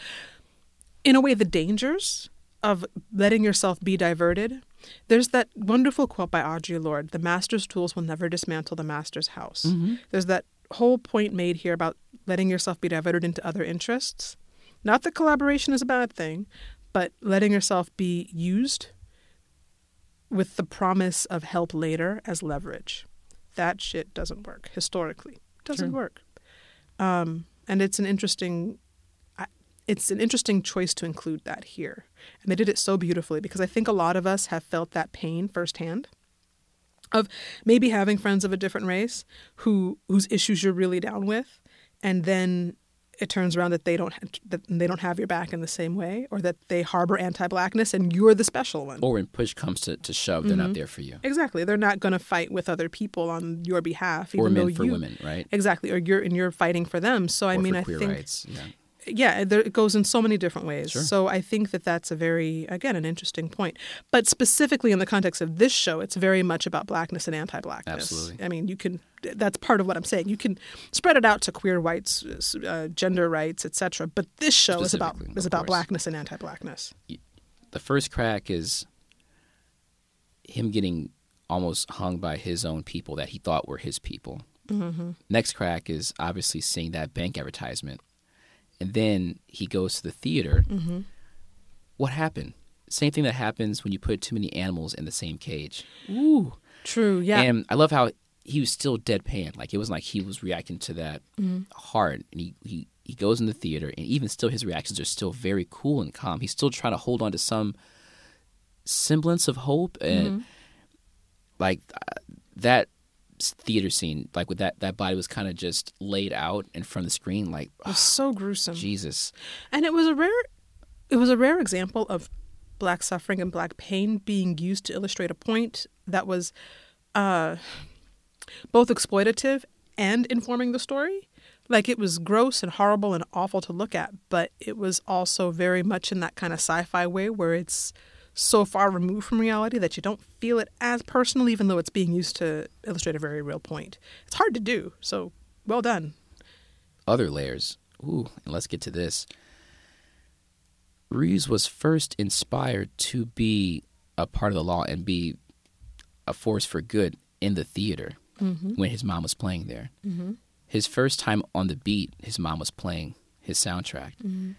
in a way, the dangers of letting yourself be diverted. There's that wonderful quote by Audre Lorde: "The master's tools will never dismantle the master's house." Mm-hmm. There's that whole point made here about letting yourself be diverted into other interests. Not that collaboration is a bad thing, but letting yourself be used with the promise of help later as leverage. That shit doesn't work historically. Doesn't Sure. work. Um, and it's an interesting it's an interesting choice to include that here. And they did it so beautifully because I think a lot of us have felt that pain firsthand of maybe having friends of a different race who whose issues you're really down with and then it turns around that they don't ha- that they don't have your back in the same way or that they harbor anti-blackness and you're the special one. or when push comes to, to shove, they're Mm-hmm. not there for you. Exactly. They're not going to fight with other people on your behalf Or even though men for you women, right? Exactly. Or you're and you're fighting for them. So I mean I queer think rights. Yeah. Yeah, there, it goes in so many different ways. Sure. So I think that that's a very, again, an interesting point. But specifically in the context of this show, it's very much about blackness and anti-blackness. Absolutely. I mean, you can. That's part of what I'm saying. You can spread it out to queer rights, uh, gender rights, etc. But this show is about is about course. blackness and anti-blackness. the first crack is him getting almost hung by his own people that he thought were his people. Mm-hmm. Next crack is obviously seeing that bank advertisement. And then he goes to the theater. Mm-hmm. What happened? Same thing that happens when you put too many animals in the same cage. Ooh. True. Yeah. And I love how he was still deadpan. Like it wasn't like he was reacting to that Mm-hmm. hard. And he, he, he goes in the theater, and even still, his reactions are still very cool and calm. He's still trying to hold on to some semblance of hope. And Mm-hmm. like uh, that theater scene, like with that, that body was kind of just laid out in front of the screen. Like, it was so gruesome. Jesus. And it was a rare it was a rare example of black suffering and black pain being used to illustrate a point that was uh, both exploitative and informing the story. Like it was gross and horrible and awful to look at, but it was also very much in that kind of sci-fi way where it's so far removed from reality that you don't feel it as personal even though it's being used to illustrate a very real point. It's hard to do. So, well done. other layers. Ooh, and let's get to this. Reeves was first inspired to be a part of the law and be a force for good in the theater mm-hmm. when his mom was playing there. Mm-hmm. His first time on the beat, his mom was playing his soundtrack, mm-hmm.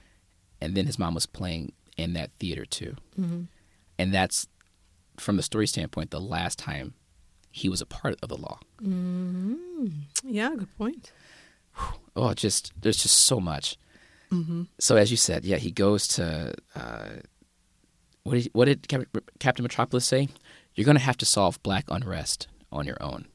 and then his mom was playing in that theater too. And that's, from the story standpoint, the last time he was a part of the law. Yeah, good point. oh, just there's just so much. So as you said, yeah, he goes to uh, what did what did Cap- Captain Metropolis say? You're going to have to solve black unrest on your own.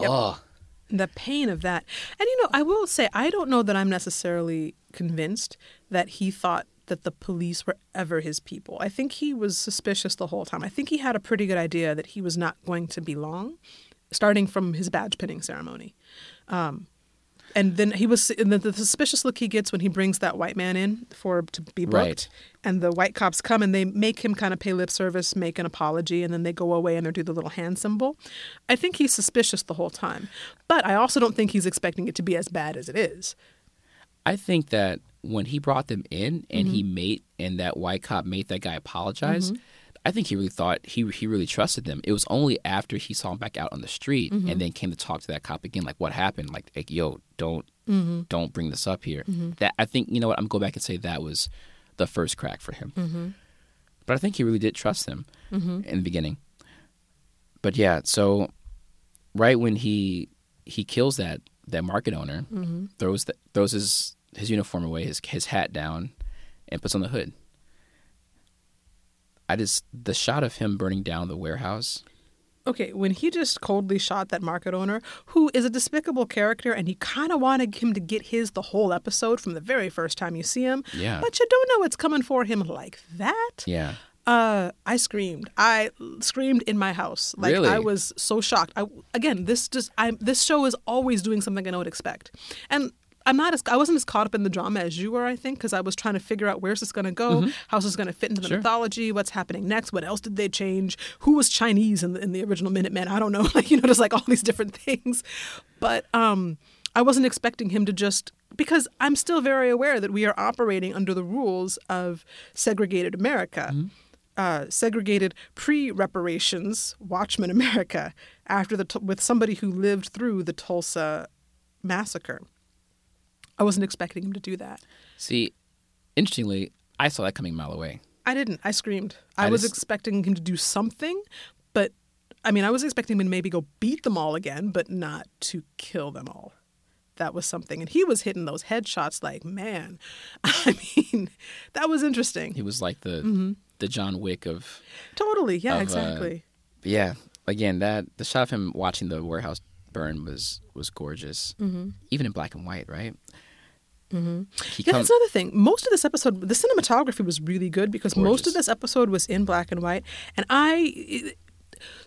Yep. Oh, the pain of that. And you know, I will say I don't know that I'm necessarily convinced that he thought that the police were ever his people. I think he was suspicious the whole time. I think he had a pretty good idea that he was not going to be long, starting from his badge pinning ceremony. Um, and then he was and the, the suspicious look he gets when he brings that white man in for to be booked Right. and the white cops come and they make him kind of pay lip service make an apology and then they go away and they do the little hand symbol i think he's suspicious the whole time but i also don't think he's expecting it to be as bad as it is I think that when he brought them in and he Mm-hmm. made and that white cop made that guy apologize, I think he really thought he he really trusted them. It was only after he saw him back out on the street Mm-hmm. and then came to talk to that cop again, like what happened, like, like yo, don't Mm-hmm. don't bring this up here. That I think you know what I'm going back and say that was the first crack for him. Mm-hmm. But I think he really did trust them in the beginning. But yeah, so right when he he kills that that market owner, Mm-hmm. throws the, throws his his uniform away, his his hat down, and puts on the hood. I just the shot of him burning down the warehouse. okay when he just coldly shot that market owner who is a despicable character and he kind of wanted him to get his the whole episode from the very first time you see him Yeah. but you don't know what's coming for him like that Yeah, Uh, I screamed. I screamed in my house. Like Really? I was so shocked. I again, this just I this show is always doing something I don't expect, and I'm not as I wasn't as caught up in the drama as you were. I think because I was trying to figure out where's this going to go, how's this going to fit into the Mm-hmm. Sure. mythology, what's happening next, what else did they change, who was Chinese in the in the original Minutemen? I don't know, like you know, just like all these different things, but um, I wasn't expecting him to just because I'm still very aware that we are operating under the rules of segregated America uh, segregated pre-reparations Watchmen America after the with somebody who lived through the Tulsa massacre. I wasn't expecting him to do that. see, interestingly, I saw that coming a mile away. I didn't. I screamed. I, I was just- expecting him to do something, but I mean, I was expecting him to maybe go beat them all again, but not to kill them all. That was something, and he was hitting those headshots like man. I mean, that was interesting. He was like the Mm-hmm. The John Wick of Totally, yeah, of, uh, exactly. yeah. Again, that the shot of him watching the warehouse burn was was gorgeous, mm-hmm. even in black and white, right? Mm-hmm. Yeah, that's another thing. Most of this episode, the cinematography was really good because most of this episode was in black and white. And I.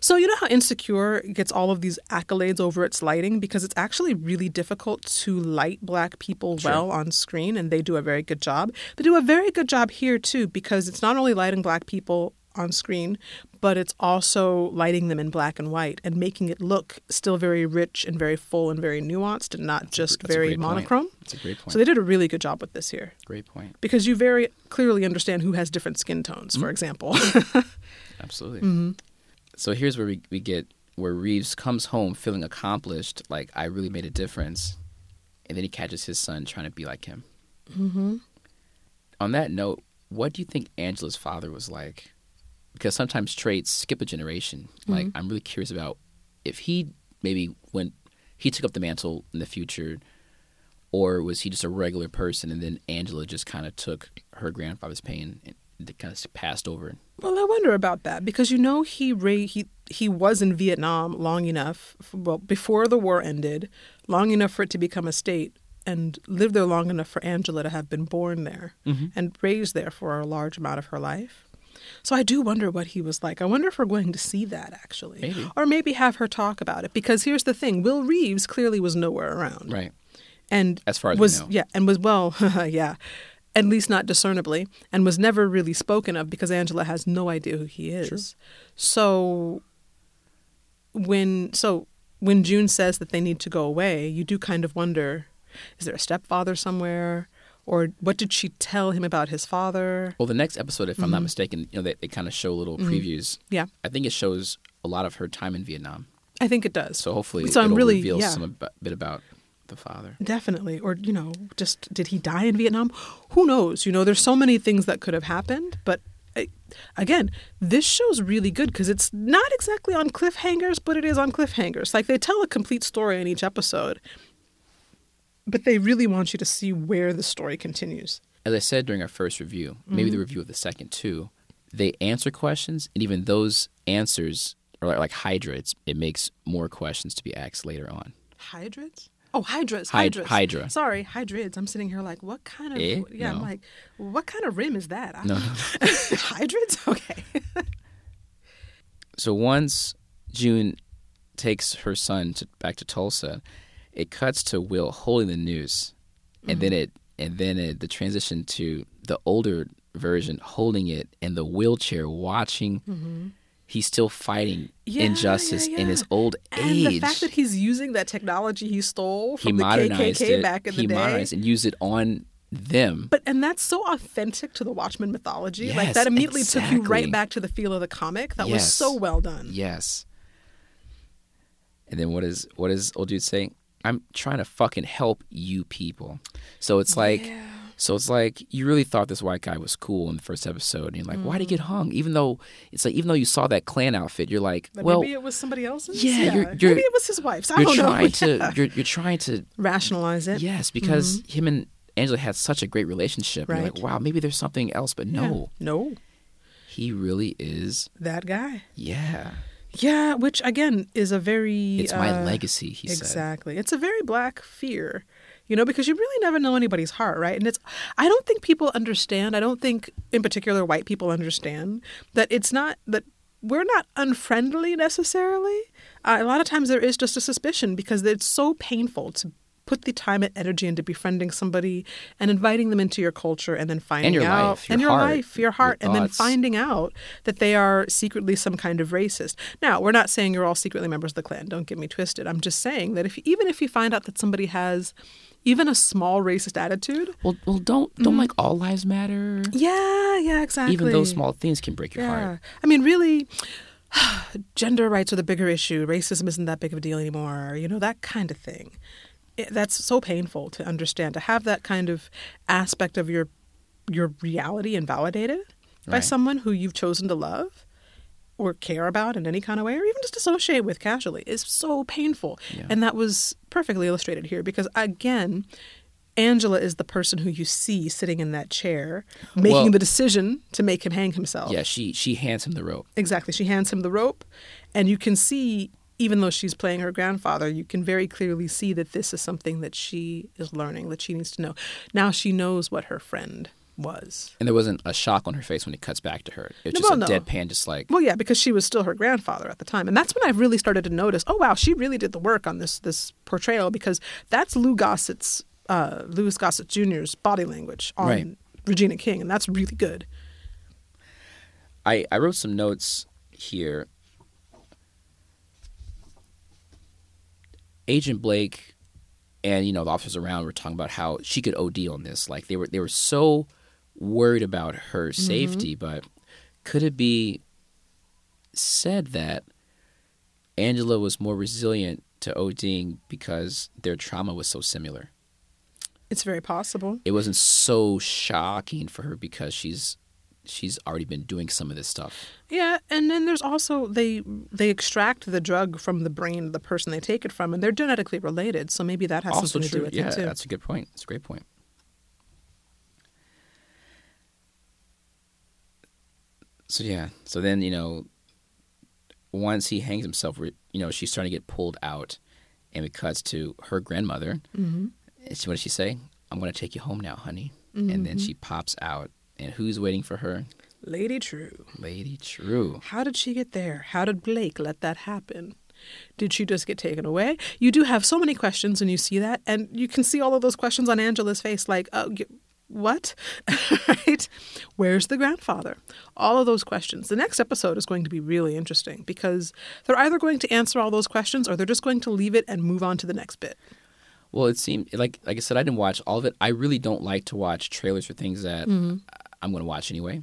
So, you know how Insecure gets all of these accolades over its lighting? Because it's actually really difficult to light black people well on screen, and they do a very good job. They do a very good job here, too, because it's not only lighting black people on screen, but it's also lighting them in black and white and making it look still very rich and very full and very nuanced and not just a very great point. monochrome. That's a great point. So they did a really good job with this here great point. because you very clearly understand who has different skin tones, for example. Absolutely. Mm-hmm. So here's where we, we get where Reeves comes home feeling accomplished, like I really made a difference, and then he catches his son trying to be like him. Mm-hmm. On that note, what do you think Angela's father was like? Because sometimes traits skip a generation. Like Mm-hmm. I'm really curious about if he maybe when he took up the mantle in the future, or was he just a regular person, and then Angela just kind of took her grandfather's pain and kind of passed over. Well, I wonder about that because you know he ra- he he was in Vietnam long enough, well before the war ended, long enough for it to become a state, and lived there long enough for Angela to have been born there mm-hmm. and raised there for a large amount of her life. So I do wonder what he was like. I wonder if we're going to see that actually, Maybe. or maybe have her talk about it. Because here's the thing: Will Reeves clearly was nowhere around. Right. and As far as was know. yeah and was well yeah at least not discernibly and was never really spoken of because angela has no idea who he is so when so when june says that they need to go away you do kind of wonder is there a stepfather somewhere or what did she tell him about his father Well, the next episode, if I'm Mm-hmm. not mistaken, you know, they, they kind of show little previews. yeah I think it shows a lot of her time in Vietnam. i think it does So hopefully, So I'm it'll really- reveal yeah. some ab- bit about the father. Definitely. Or, you know, just did he die in Vietnam? Who knows? You know, there's so many things that could have happened. But again, this show's really good because it's not exactly on cliffhangers, but it is on cliffhangers. Like they tell a complete story in each episode, but they really want you to see where the story continues. As I said during our first review, maybe Mm-hmm. the review of the second too, they answer questions, and even those answers are like, like Hydra. It makes more questions to be asked later on. Hydrids? Oh, hydras. Hyd- hydras. Hydra. Sorry, hydrids. I'm sitting here like, what kind of? Eh? Yeah, I'm like, what kind of rim is that? No, no. hydrids. Okay. So once June takes her son to, back to Tulsa, it cuts to Will holding the noose, and then it and then it, the transition to the older version holding it in the wheelchair, watching. He's still fighting Yeah, injustice yeah, in his old And age. the fact that he's using that technology he stole he from the modernized KKK it. back in he the day. he modernized and used it on them. But and that's so authentic to the Watchmen mythology. like that immediately took you right back to the feel of the comic. That was so well done. Yes. And then what is what is old dude saying? I'm trying to fucking help you people. So it's like so it's like you really thought this white guy was cool in the first episode and you're like, why did he get hung? Even though it's like even though you saw that Klan outfit, you're like, But well maybe it was somebody else's. yeah, you're- you're- maybe it was his wife's. I you're don't trying know. to Yeah. you're you're trying to rationalize it. Yes, because him and Angela had such a great relationship. And You're like, wow, maybe there's something else, but Yeah. no. no, He really is that guy. yeah. Yeah, which again is a very. It's my uh, legacy, he said. Exactly. It's a very black fear, you know, because you really never know anybody's heart, right? And it's, I don't think people understand, I don't think in particular white people understand that it's not, that we're not unfriendly necessarily. Uh, a lot of times there is just a suspicion because it's so painful to put the time and energy into befriending somebody and inviting them into your culture and then finding your out life, your and your heart, life your your heart and then finding out that they are secretly some kind of racist now we're not saying you're all secretly members of the klan don't get me twisted i'm just saying that if even if you find out that somebody has even a small racist attitude. Well, well, don't don't like all lives matter. yeah yeah exactly. Even those small things can break your yeah. heart. i mean really gender rights are the bigger issue. Racism isn't that big of a deal anymore you know that kind of thing. It, that's so painful to understand to have that kind of aspect of your your reality invalidated by someone who you've chosen to love or care about in any kind of way or even just associate with casually is so painful Yeah. and that was perfectly illustrated here because again Angela is the person who you see sitting in that chair making Well- the decision to make him hang himself. Yeah, she she hands him the rope. Exactly. She hands him the rope, and you can see, even though she's playing her grandfather, you can very clearly see that this is something that she is learning, that she needs to know. Now she knows what her friend was. And there wasn't a shock on her face when it cuts back to her. It's No, just well, a no. deadpan, just like Well, yeah, because she was still her grandfather at the time, and that's when I really started to notice. Oh, wow, she really did the work on this this portrayal because that's Lou Gossett's, uh, Louis Gossett Jr.'s body language on Right. Regina King, and that's really good. I, I wrote some notes here. Agent Blake and you know the officers around were talking about how she could OD on this. Like they were they were so worried about her mm-hmm. safety, but could it be said that Angela was more resilient to ODing because their trauma was so similar? It's very possible. It wasn't so shocking for her because she's she's already been doing some of this stuff. Yeah, and then there's also they they extract the drug from the brain of the person they take it from, and they're genetically related. So maybe that has also something to do with yeah, it too. that's a good point. That's a great point. So yeah, so then you know, once he hangs himself, you know, she's starting to get pulled out, and it cuts to her grandmother. Mm-hmm. She, what does she say? I'm going to take you home now, honey. And Mm-hmm. then she pops out, and who's waiting for her? Lady Trieu. Lady Trieu. How did she get there? How did Blake let that happen? Did she just get taken away? You do have so many questions when you see that, and you can see all of those questions on Angela's face like, oh, what? right? Where's the grandfather? All of those questions. The next episode is going to be really interesting because they're either going to answer all those questions or they're just going to leave it and move on to the next bit. Well, it seemed like like I said, I didn't watch all of it. I really don't like to watch trailers for things that Mm-hmm. I'm going to watch anyway.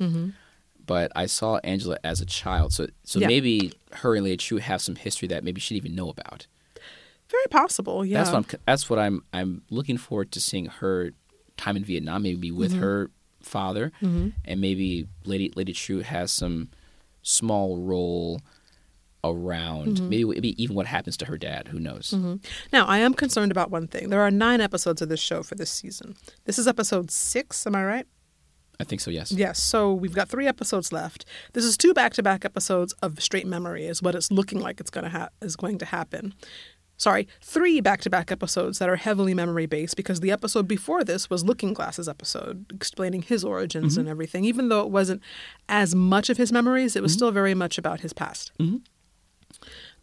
But I saw Angela as a child, so so Yeah. maybe her and Lady Trieu have some history that maybe she didn't even know about. Very possible, yeah. That's what I'm. That's what I'm. I'm looking forward to seeing her time in Vietnam, maybe with Mm-hmm. her father, and maybe Lady Lady Trieu has some small role around. Mm-hmm. Maybe, maybe even what happens to her dad. Who knows? Now, I am concerned about one thing. There are nine episodes of this show for this season. This is episode six, am I right? I think so. Yes. Yes, so we've got three episodes left. This is two back-to-back episodes of straight memory, is what it's looking like it's going to ha- is going to happen. Sorry, three back to back episodes that are heavily memory based because the episode before this was Looking Glass's episode, explaining his origins Mm-hmm. and everything. Even though it wasn't as much of his memories, it was Mm-hmm. still very much about his past.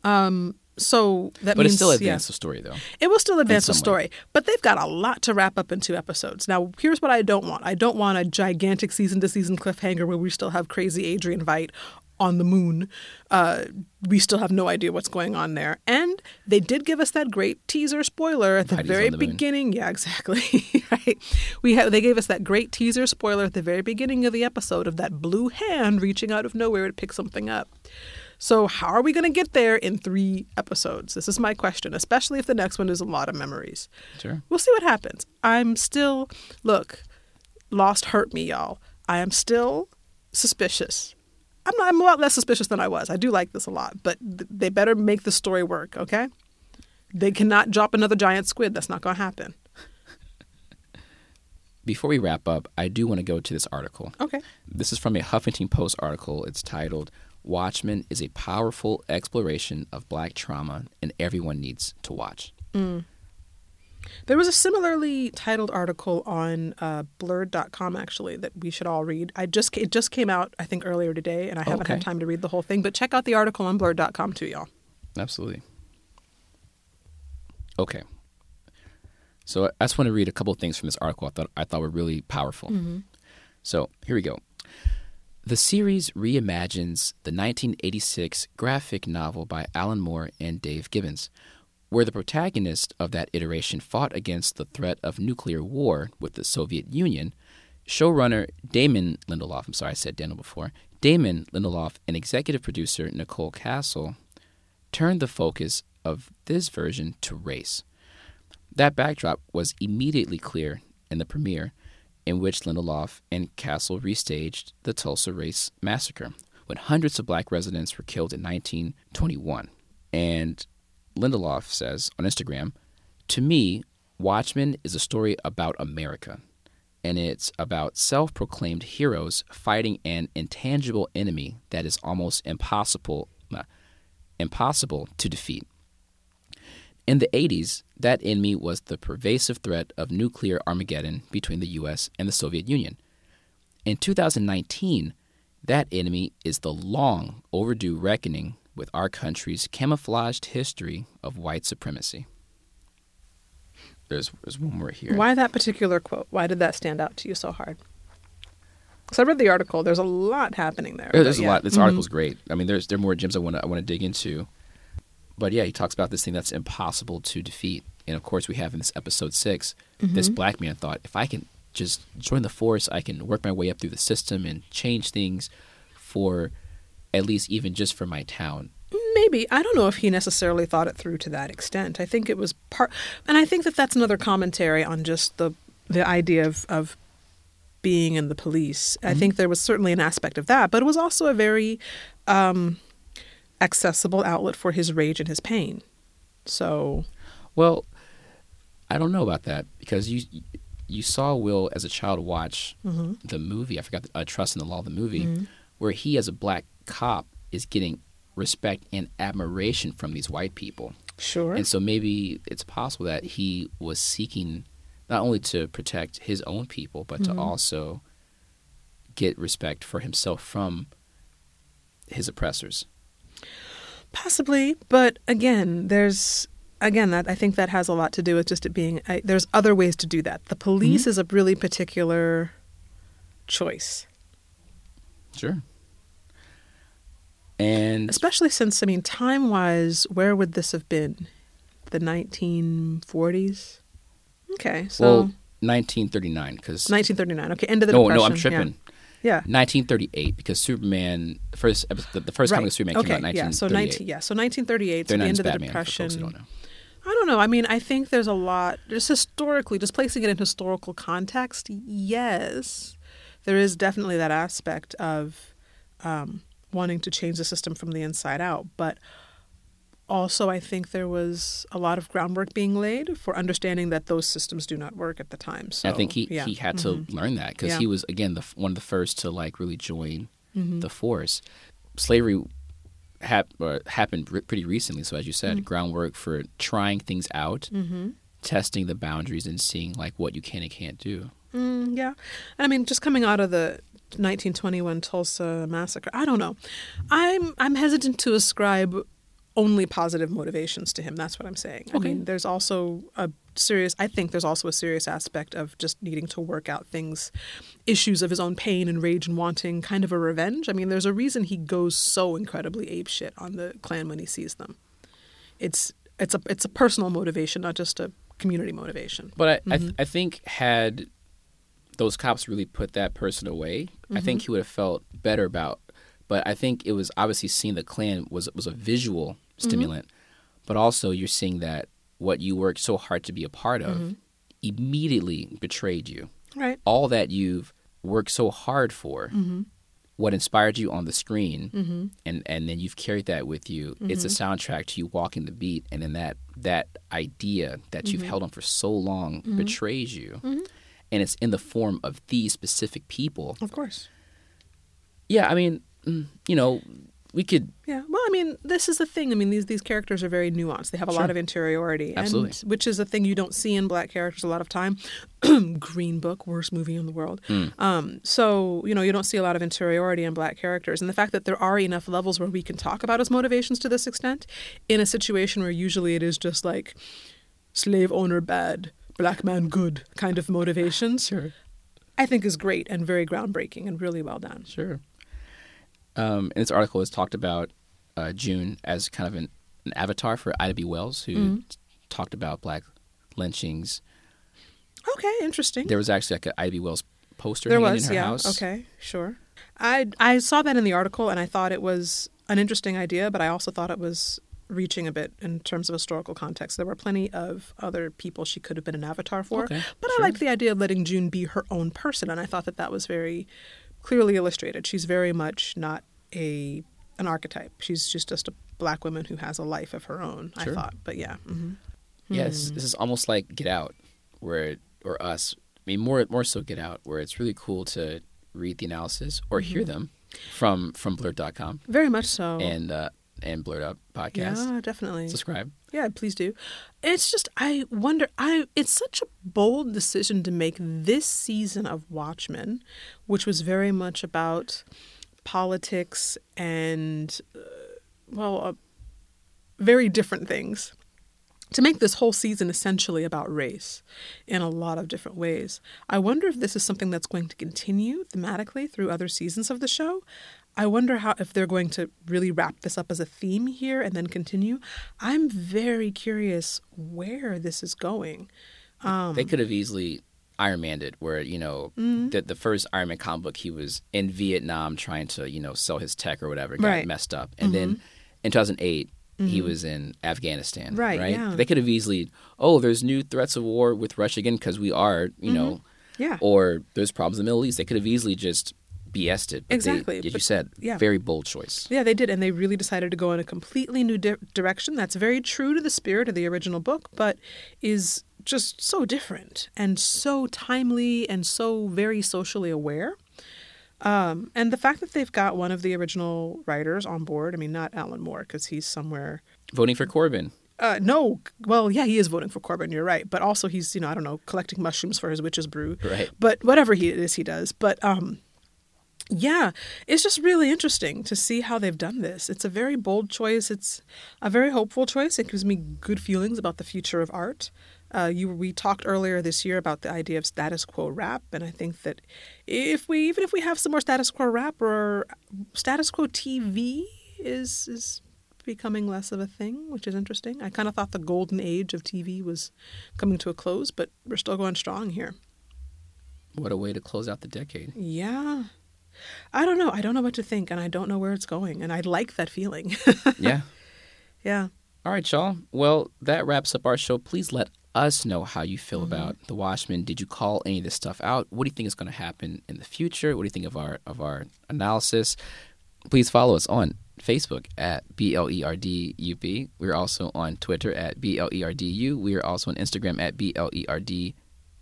Um, so that But means it still yeah. the story, though. It will still advance the story, but they've got a lot to wrap up in two episodes. Now, here's what I don't want I don't want a gigantic season to season cliffhanger where we still have crazy Adrian Veidt on the moon. Uh, we still have no idea what's going on there. And they did give us that great teaser spoiler at the Veidt is very the moon. beginning. Yeah, exactly. right. We had, they gave us that great teaser spoiler at the very beginning of the episode of that blue hand reaching out of nowhere to pick something up. So, how are we going to get there in three episodes? This is my question, especially if the next one is a lot of memories. Sure. We'll see what happens. I'm still, look, Lost hurt me, y'all. I am still suspicious. I'm, not, I'm a lot less suspicious than I was. I do like this a lot, but th- they better make the story work, okay? They cannot drop another giant squid. That's not going to happen. Before we wrap up, I do want to go to this article. Okay. This is from a Huffington Post article. It's titled Watchmen is a powerful exploration of black trauma and everyone needs to watch. Mm. There was a similarly titled article on uh, blerd.com actually that we should all read. I just it just came out I think earlier today and I haven't had time to read the whole thing, but check out the article on blerd.com too, y'all. Absolutely. Okay. So I just want to read a couple of things from this article I thought I thought were really powerful. So here we go. The series reimagines the 1986 graphic novel by Alan Moore and Dave Gibbons, where the protagonist of that iteration fought against the threat of nuclear war with the Soviet Union. Showrunner Damon Lindelof, I'm sorry I said Daniel before, Damon Lindelof and executive producer Nicole Kassell turned the focus of this version to race. That backdrop was immediately clear in the premiere, in which Lindelof and Kassell restaged the Tulsa Race Massacre, when hundreds of black residents were killed in 1921. And Lindelof says on Instagram, To me, Watchmen is a story about America, and it's about self proclaimed heroes fighting an intangible enemy that is almost impossible, uh, impossible to defeat. In the 80s, that enemy was the pervasive threat of nuclear Armageddon between the US and the Soviet Union. In 2019, that enemy is the long overdue reckoning with our country's camouflaged history of white supremacy. There's, there's one more here. Why that particular quote? Why did that stand out to you so hard? Because I read the article. There's a lot happening there. There's but a yeah. lot. This Mhm. article's great. I mean, there's there are more gems I want to I want to dig into. But yeah, he talks about this thing that's impossible to defeat, and of course, we have in this episode 6 this Mm-hmm. black man thought if I can just join the force, I can work my way up through the system and change things for at least even just for my town. Maybe I don't know if he necessarily thought it through to that extent. I think it was part, and I think that that's another commentary on just the the idea of of being in the police. I think there was certainly an aspect of that, but it was also a very um, accessible outlet for his rage and his pain. So Well, I don't know about that because you you saw Will as a child watch Mm-hmm. the movie. I forgot the, uh, Trust in the Law, of the movie, where he as a black cop is getting respect and admiration from these white people. sure, And so maybe it's possible that he was seeking not only to protect his own people, but Mm-hmm. to also get respect for himself from his oppressors. Possibly, but again, there's again that I think that has a lot to do with just it being. I, there's other ways to do that. The police is a really particular choice, Sure. And especially since I mean, time wise, where would this have been? The 1940s. Okay, so well, 1939 because 1939. Okay, end of the no, depression. no, I'm tripping. Yeah. 1938 because Superman, the first episode, the, the first comic of Superman okay, came out in yeah. So 19, yeah. So 1938. So the end of the Batman, for depression. don't know. I don't know. I mean, I think there's a lot, just historically, just placing it in historical context, yes, there is definitely that aspect of um, wanting to change the system from the inside out. But also, I think there was a lot of groundwork being laid for understanding that those systems do not work at the time. So I think he, yeah. he had to learn that because Yeah. he was again the one of the first to like really join Mm-hmm. the force. Slavery hap- or happened re- pretty recently. So as you said, groundwork for trying things out, testing the boundaries, and seeing like what you can and can't do. Mm, yeah. And I mean, just coming out of the 1921 Tulsa massacre, I don't know. I'm I'm hesitant to ascribe only positive motivations to him. That's what I'm saying. I mean, there's also a serious I think there's also a serious aspect of just needing to work out things issues of his own pain and rage and wanting kind of a revenge. I mean, there's a reason he goes so incredibly ape shit on the Klan when he sees them. It's it's a it's a personal motivation, not just a community motivation. But I, I, th- I think had those cops really put that person away, I think mm-hmm. he would have felt better about. But I think it was obviously seeing the Klan was was a visual mm-hmm. stimulant, but also you're seeing that what you worked so hard to be a part of mm-hmm. immediately betrayed you. Right. All that you've worked so hard for, what inspired you on the screen, and and then you've carried that with you. It's a soundtrack to you walking the beat, and then that that idea that you've held on for so long betrays you, and it's in the form of these specific people. Of course. Yeah, I mean, mm, you know, we could Yeah. Well, I mean, this is the thing. I mean, these these characters are very nuanced. They have a lot of interiority, Absolutely. and, which is a thing you don't see in black characters a lot of time. Green Book, worst movie in the world. Um, so you know, you don't see a lot of interiority in black characters, and the fact that there are enough levels where we can talk about his motivations to this extent, in a situation where usually it is just like slave owner bad, black man good kind of motivations. Sure. I think is great and very groundbreaking and really well done. Sure. Um, and this article has talked about uh, June as kind of an, an avatar for Ida B. Wells, who t- talked about black lynchings. Okay, interesting. There was actually like an Ida B. Wells poster There was, in her yeah. house. Okay, sure. I I saw that in the article, and I thought it was an interesting idea, but I also thought it was reaching a bit in terms of historical context. There were plenty of other people she could have been an avatar for, Okay, but sure. I liked the idea of letting June be her own person, and I thought that that was very clearly illustrated. She's very much not a an archetype. She's she's just a black woman who has a life of her own. I thought, but yeah. hmm Yes, this is almost like Get Out, where or us. I mean, more more so Get Out, where it's really cool to read the analysis or Mm-hmm. hear them from from Blerd.com Very much so. and uh, and Blerd Up podcast. yeah, definitely. Subscribe. Yeah, please do. It's just I wonder I it's such a bold decision to make this season of Watchmen, which was very much about politics and uh, well, uh, very different things. To make this whole season essentially about race in a lot of different ways. I wonder if this is something that's going to continue thematically through other seasons of the show. I wonder how if they're going to really wrap this up as a theme here and then continue. I'm very curious where this is going. Um, they could have easily Iron Manned it, where you know Mm-hmm. the the first Iron Man comic book, he was in Vietnam trying to you know sell his tech or whatever, got Right. Mm-hmm. messed up, and then in 2008 he was in Afghanistan, Right, Right? yeah. They could have easily, oh, there's new threats of war with Russia again because we are, you know, Mm-hmm. Yeah. or there's problems in the Middle East. They could have easily just BS'd it. But Exactly, They, as you said, yeah. very bold choice. Yeah, they did, and they really decided to go in a completely new di- direction. That's very true to the spirit of the original book, but is just so different and so timely and so very socially aware. Um, and the fact that they've got one of the original writers on board, I mean, not Alan Moore, because he's somewhere. Voting for Corbyn. Uh, no, well, yeah, he is voting for Corbyn, you're right. But also, he's, you know, I don't know, collecting mushrooms for his witch's brew. Right. But whatever he is, he does. But um, yeah, it's just really interesting to see how they've done this. It's a very bold choice. It's a very hopeful choice. It gives me good feelings about the future of art. Uh, you we talked earlier this year about the idea of status quo rap, and I think that if we even if we have some more status quo rap or status quo TV is is becoming less of a thing, which is interesting. I kind of thought the golden age of TV was coming to a close, but we're still going strong here. What a way to close out the decade. Yeah. I don't know. I don't know what to think, and I don't know where it's going, and I like that feeling. yeah. yeah. All right, y'all. Well, that wraps up our show. Please let us know how you feel Mm-hmm. about The Watchmen. Did you call any of this stuff out? What do you think is going to happen in the future? What do you think of our of our analysis? Please follow us on Facebook at B L E R D U P. We're also on Twitter at B L E R D U. We are also on Instagram at B L E R D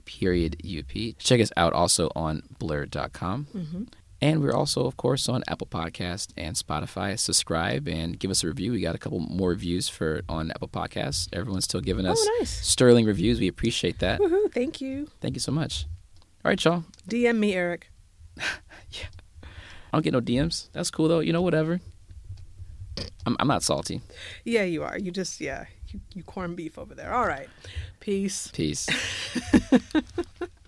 period UP. Check us out also on blerd.com. And we're also, of course, on Apple Podcast and Spotify. Subscribe and give us a review. We got a couple more reviews for on Apple Podcasts. Everyone's still giving oh, us Oh, nice. sterling reviews. We appreciate that. Woohoo! Thank you. Thank you so much. All right, y'all. DM me, Eric. Yeah. I don't get no DMs. That's cool though. You know, whatever. I'm, I'm not salty. Yeah, you are. You just yeah. You, you corn beef over there. All right. Peace. Peace.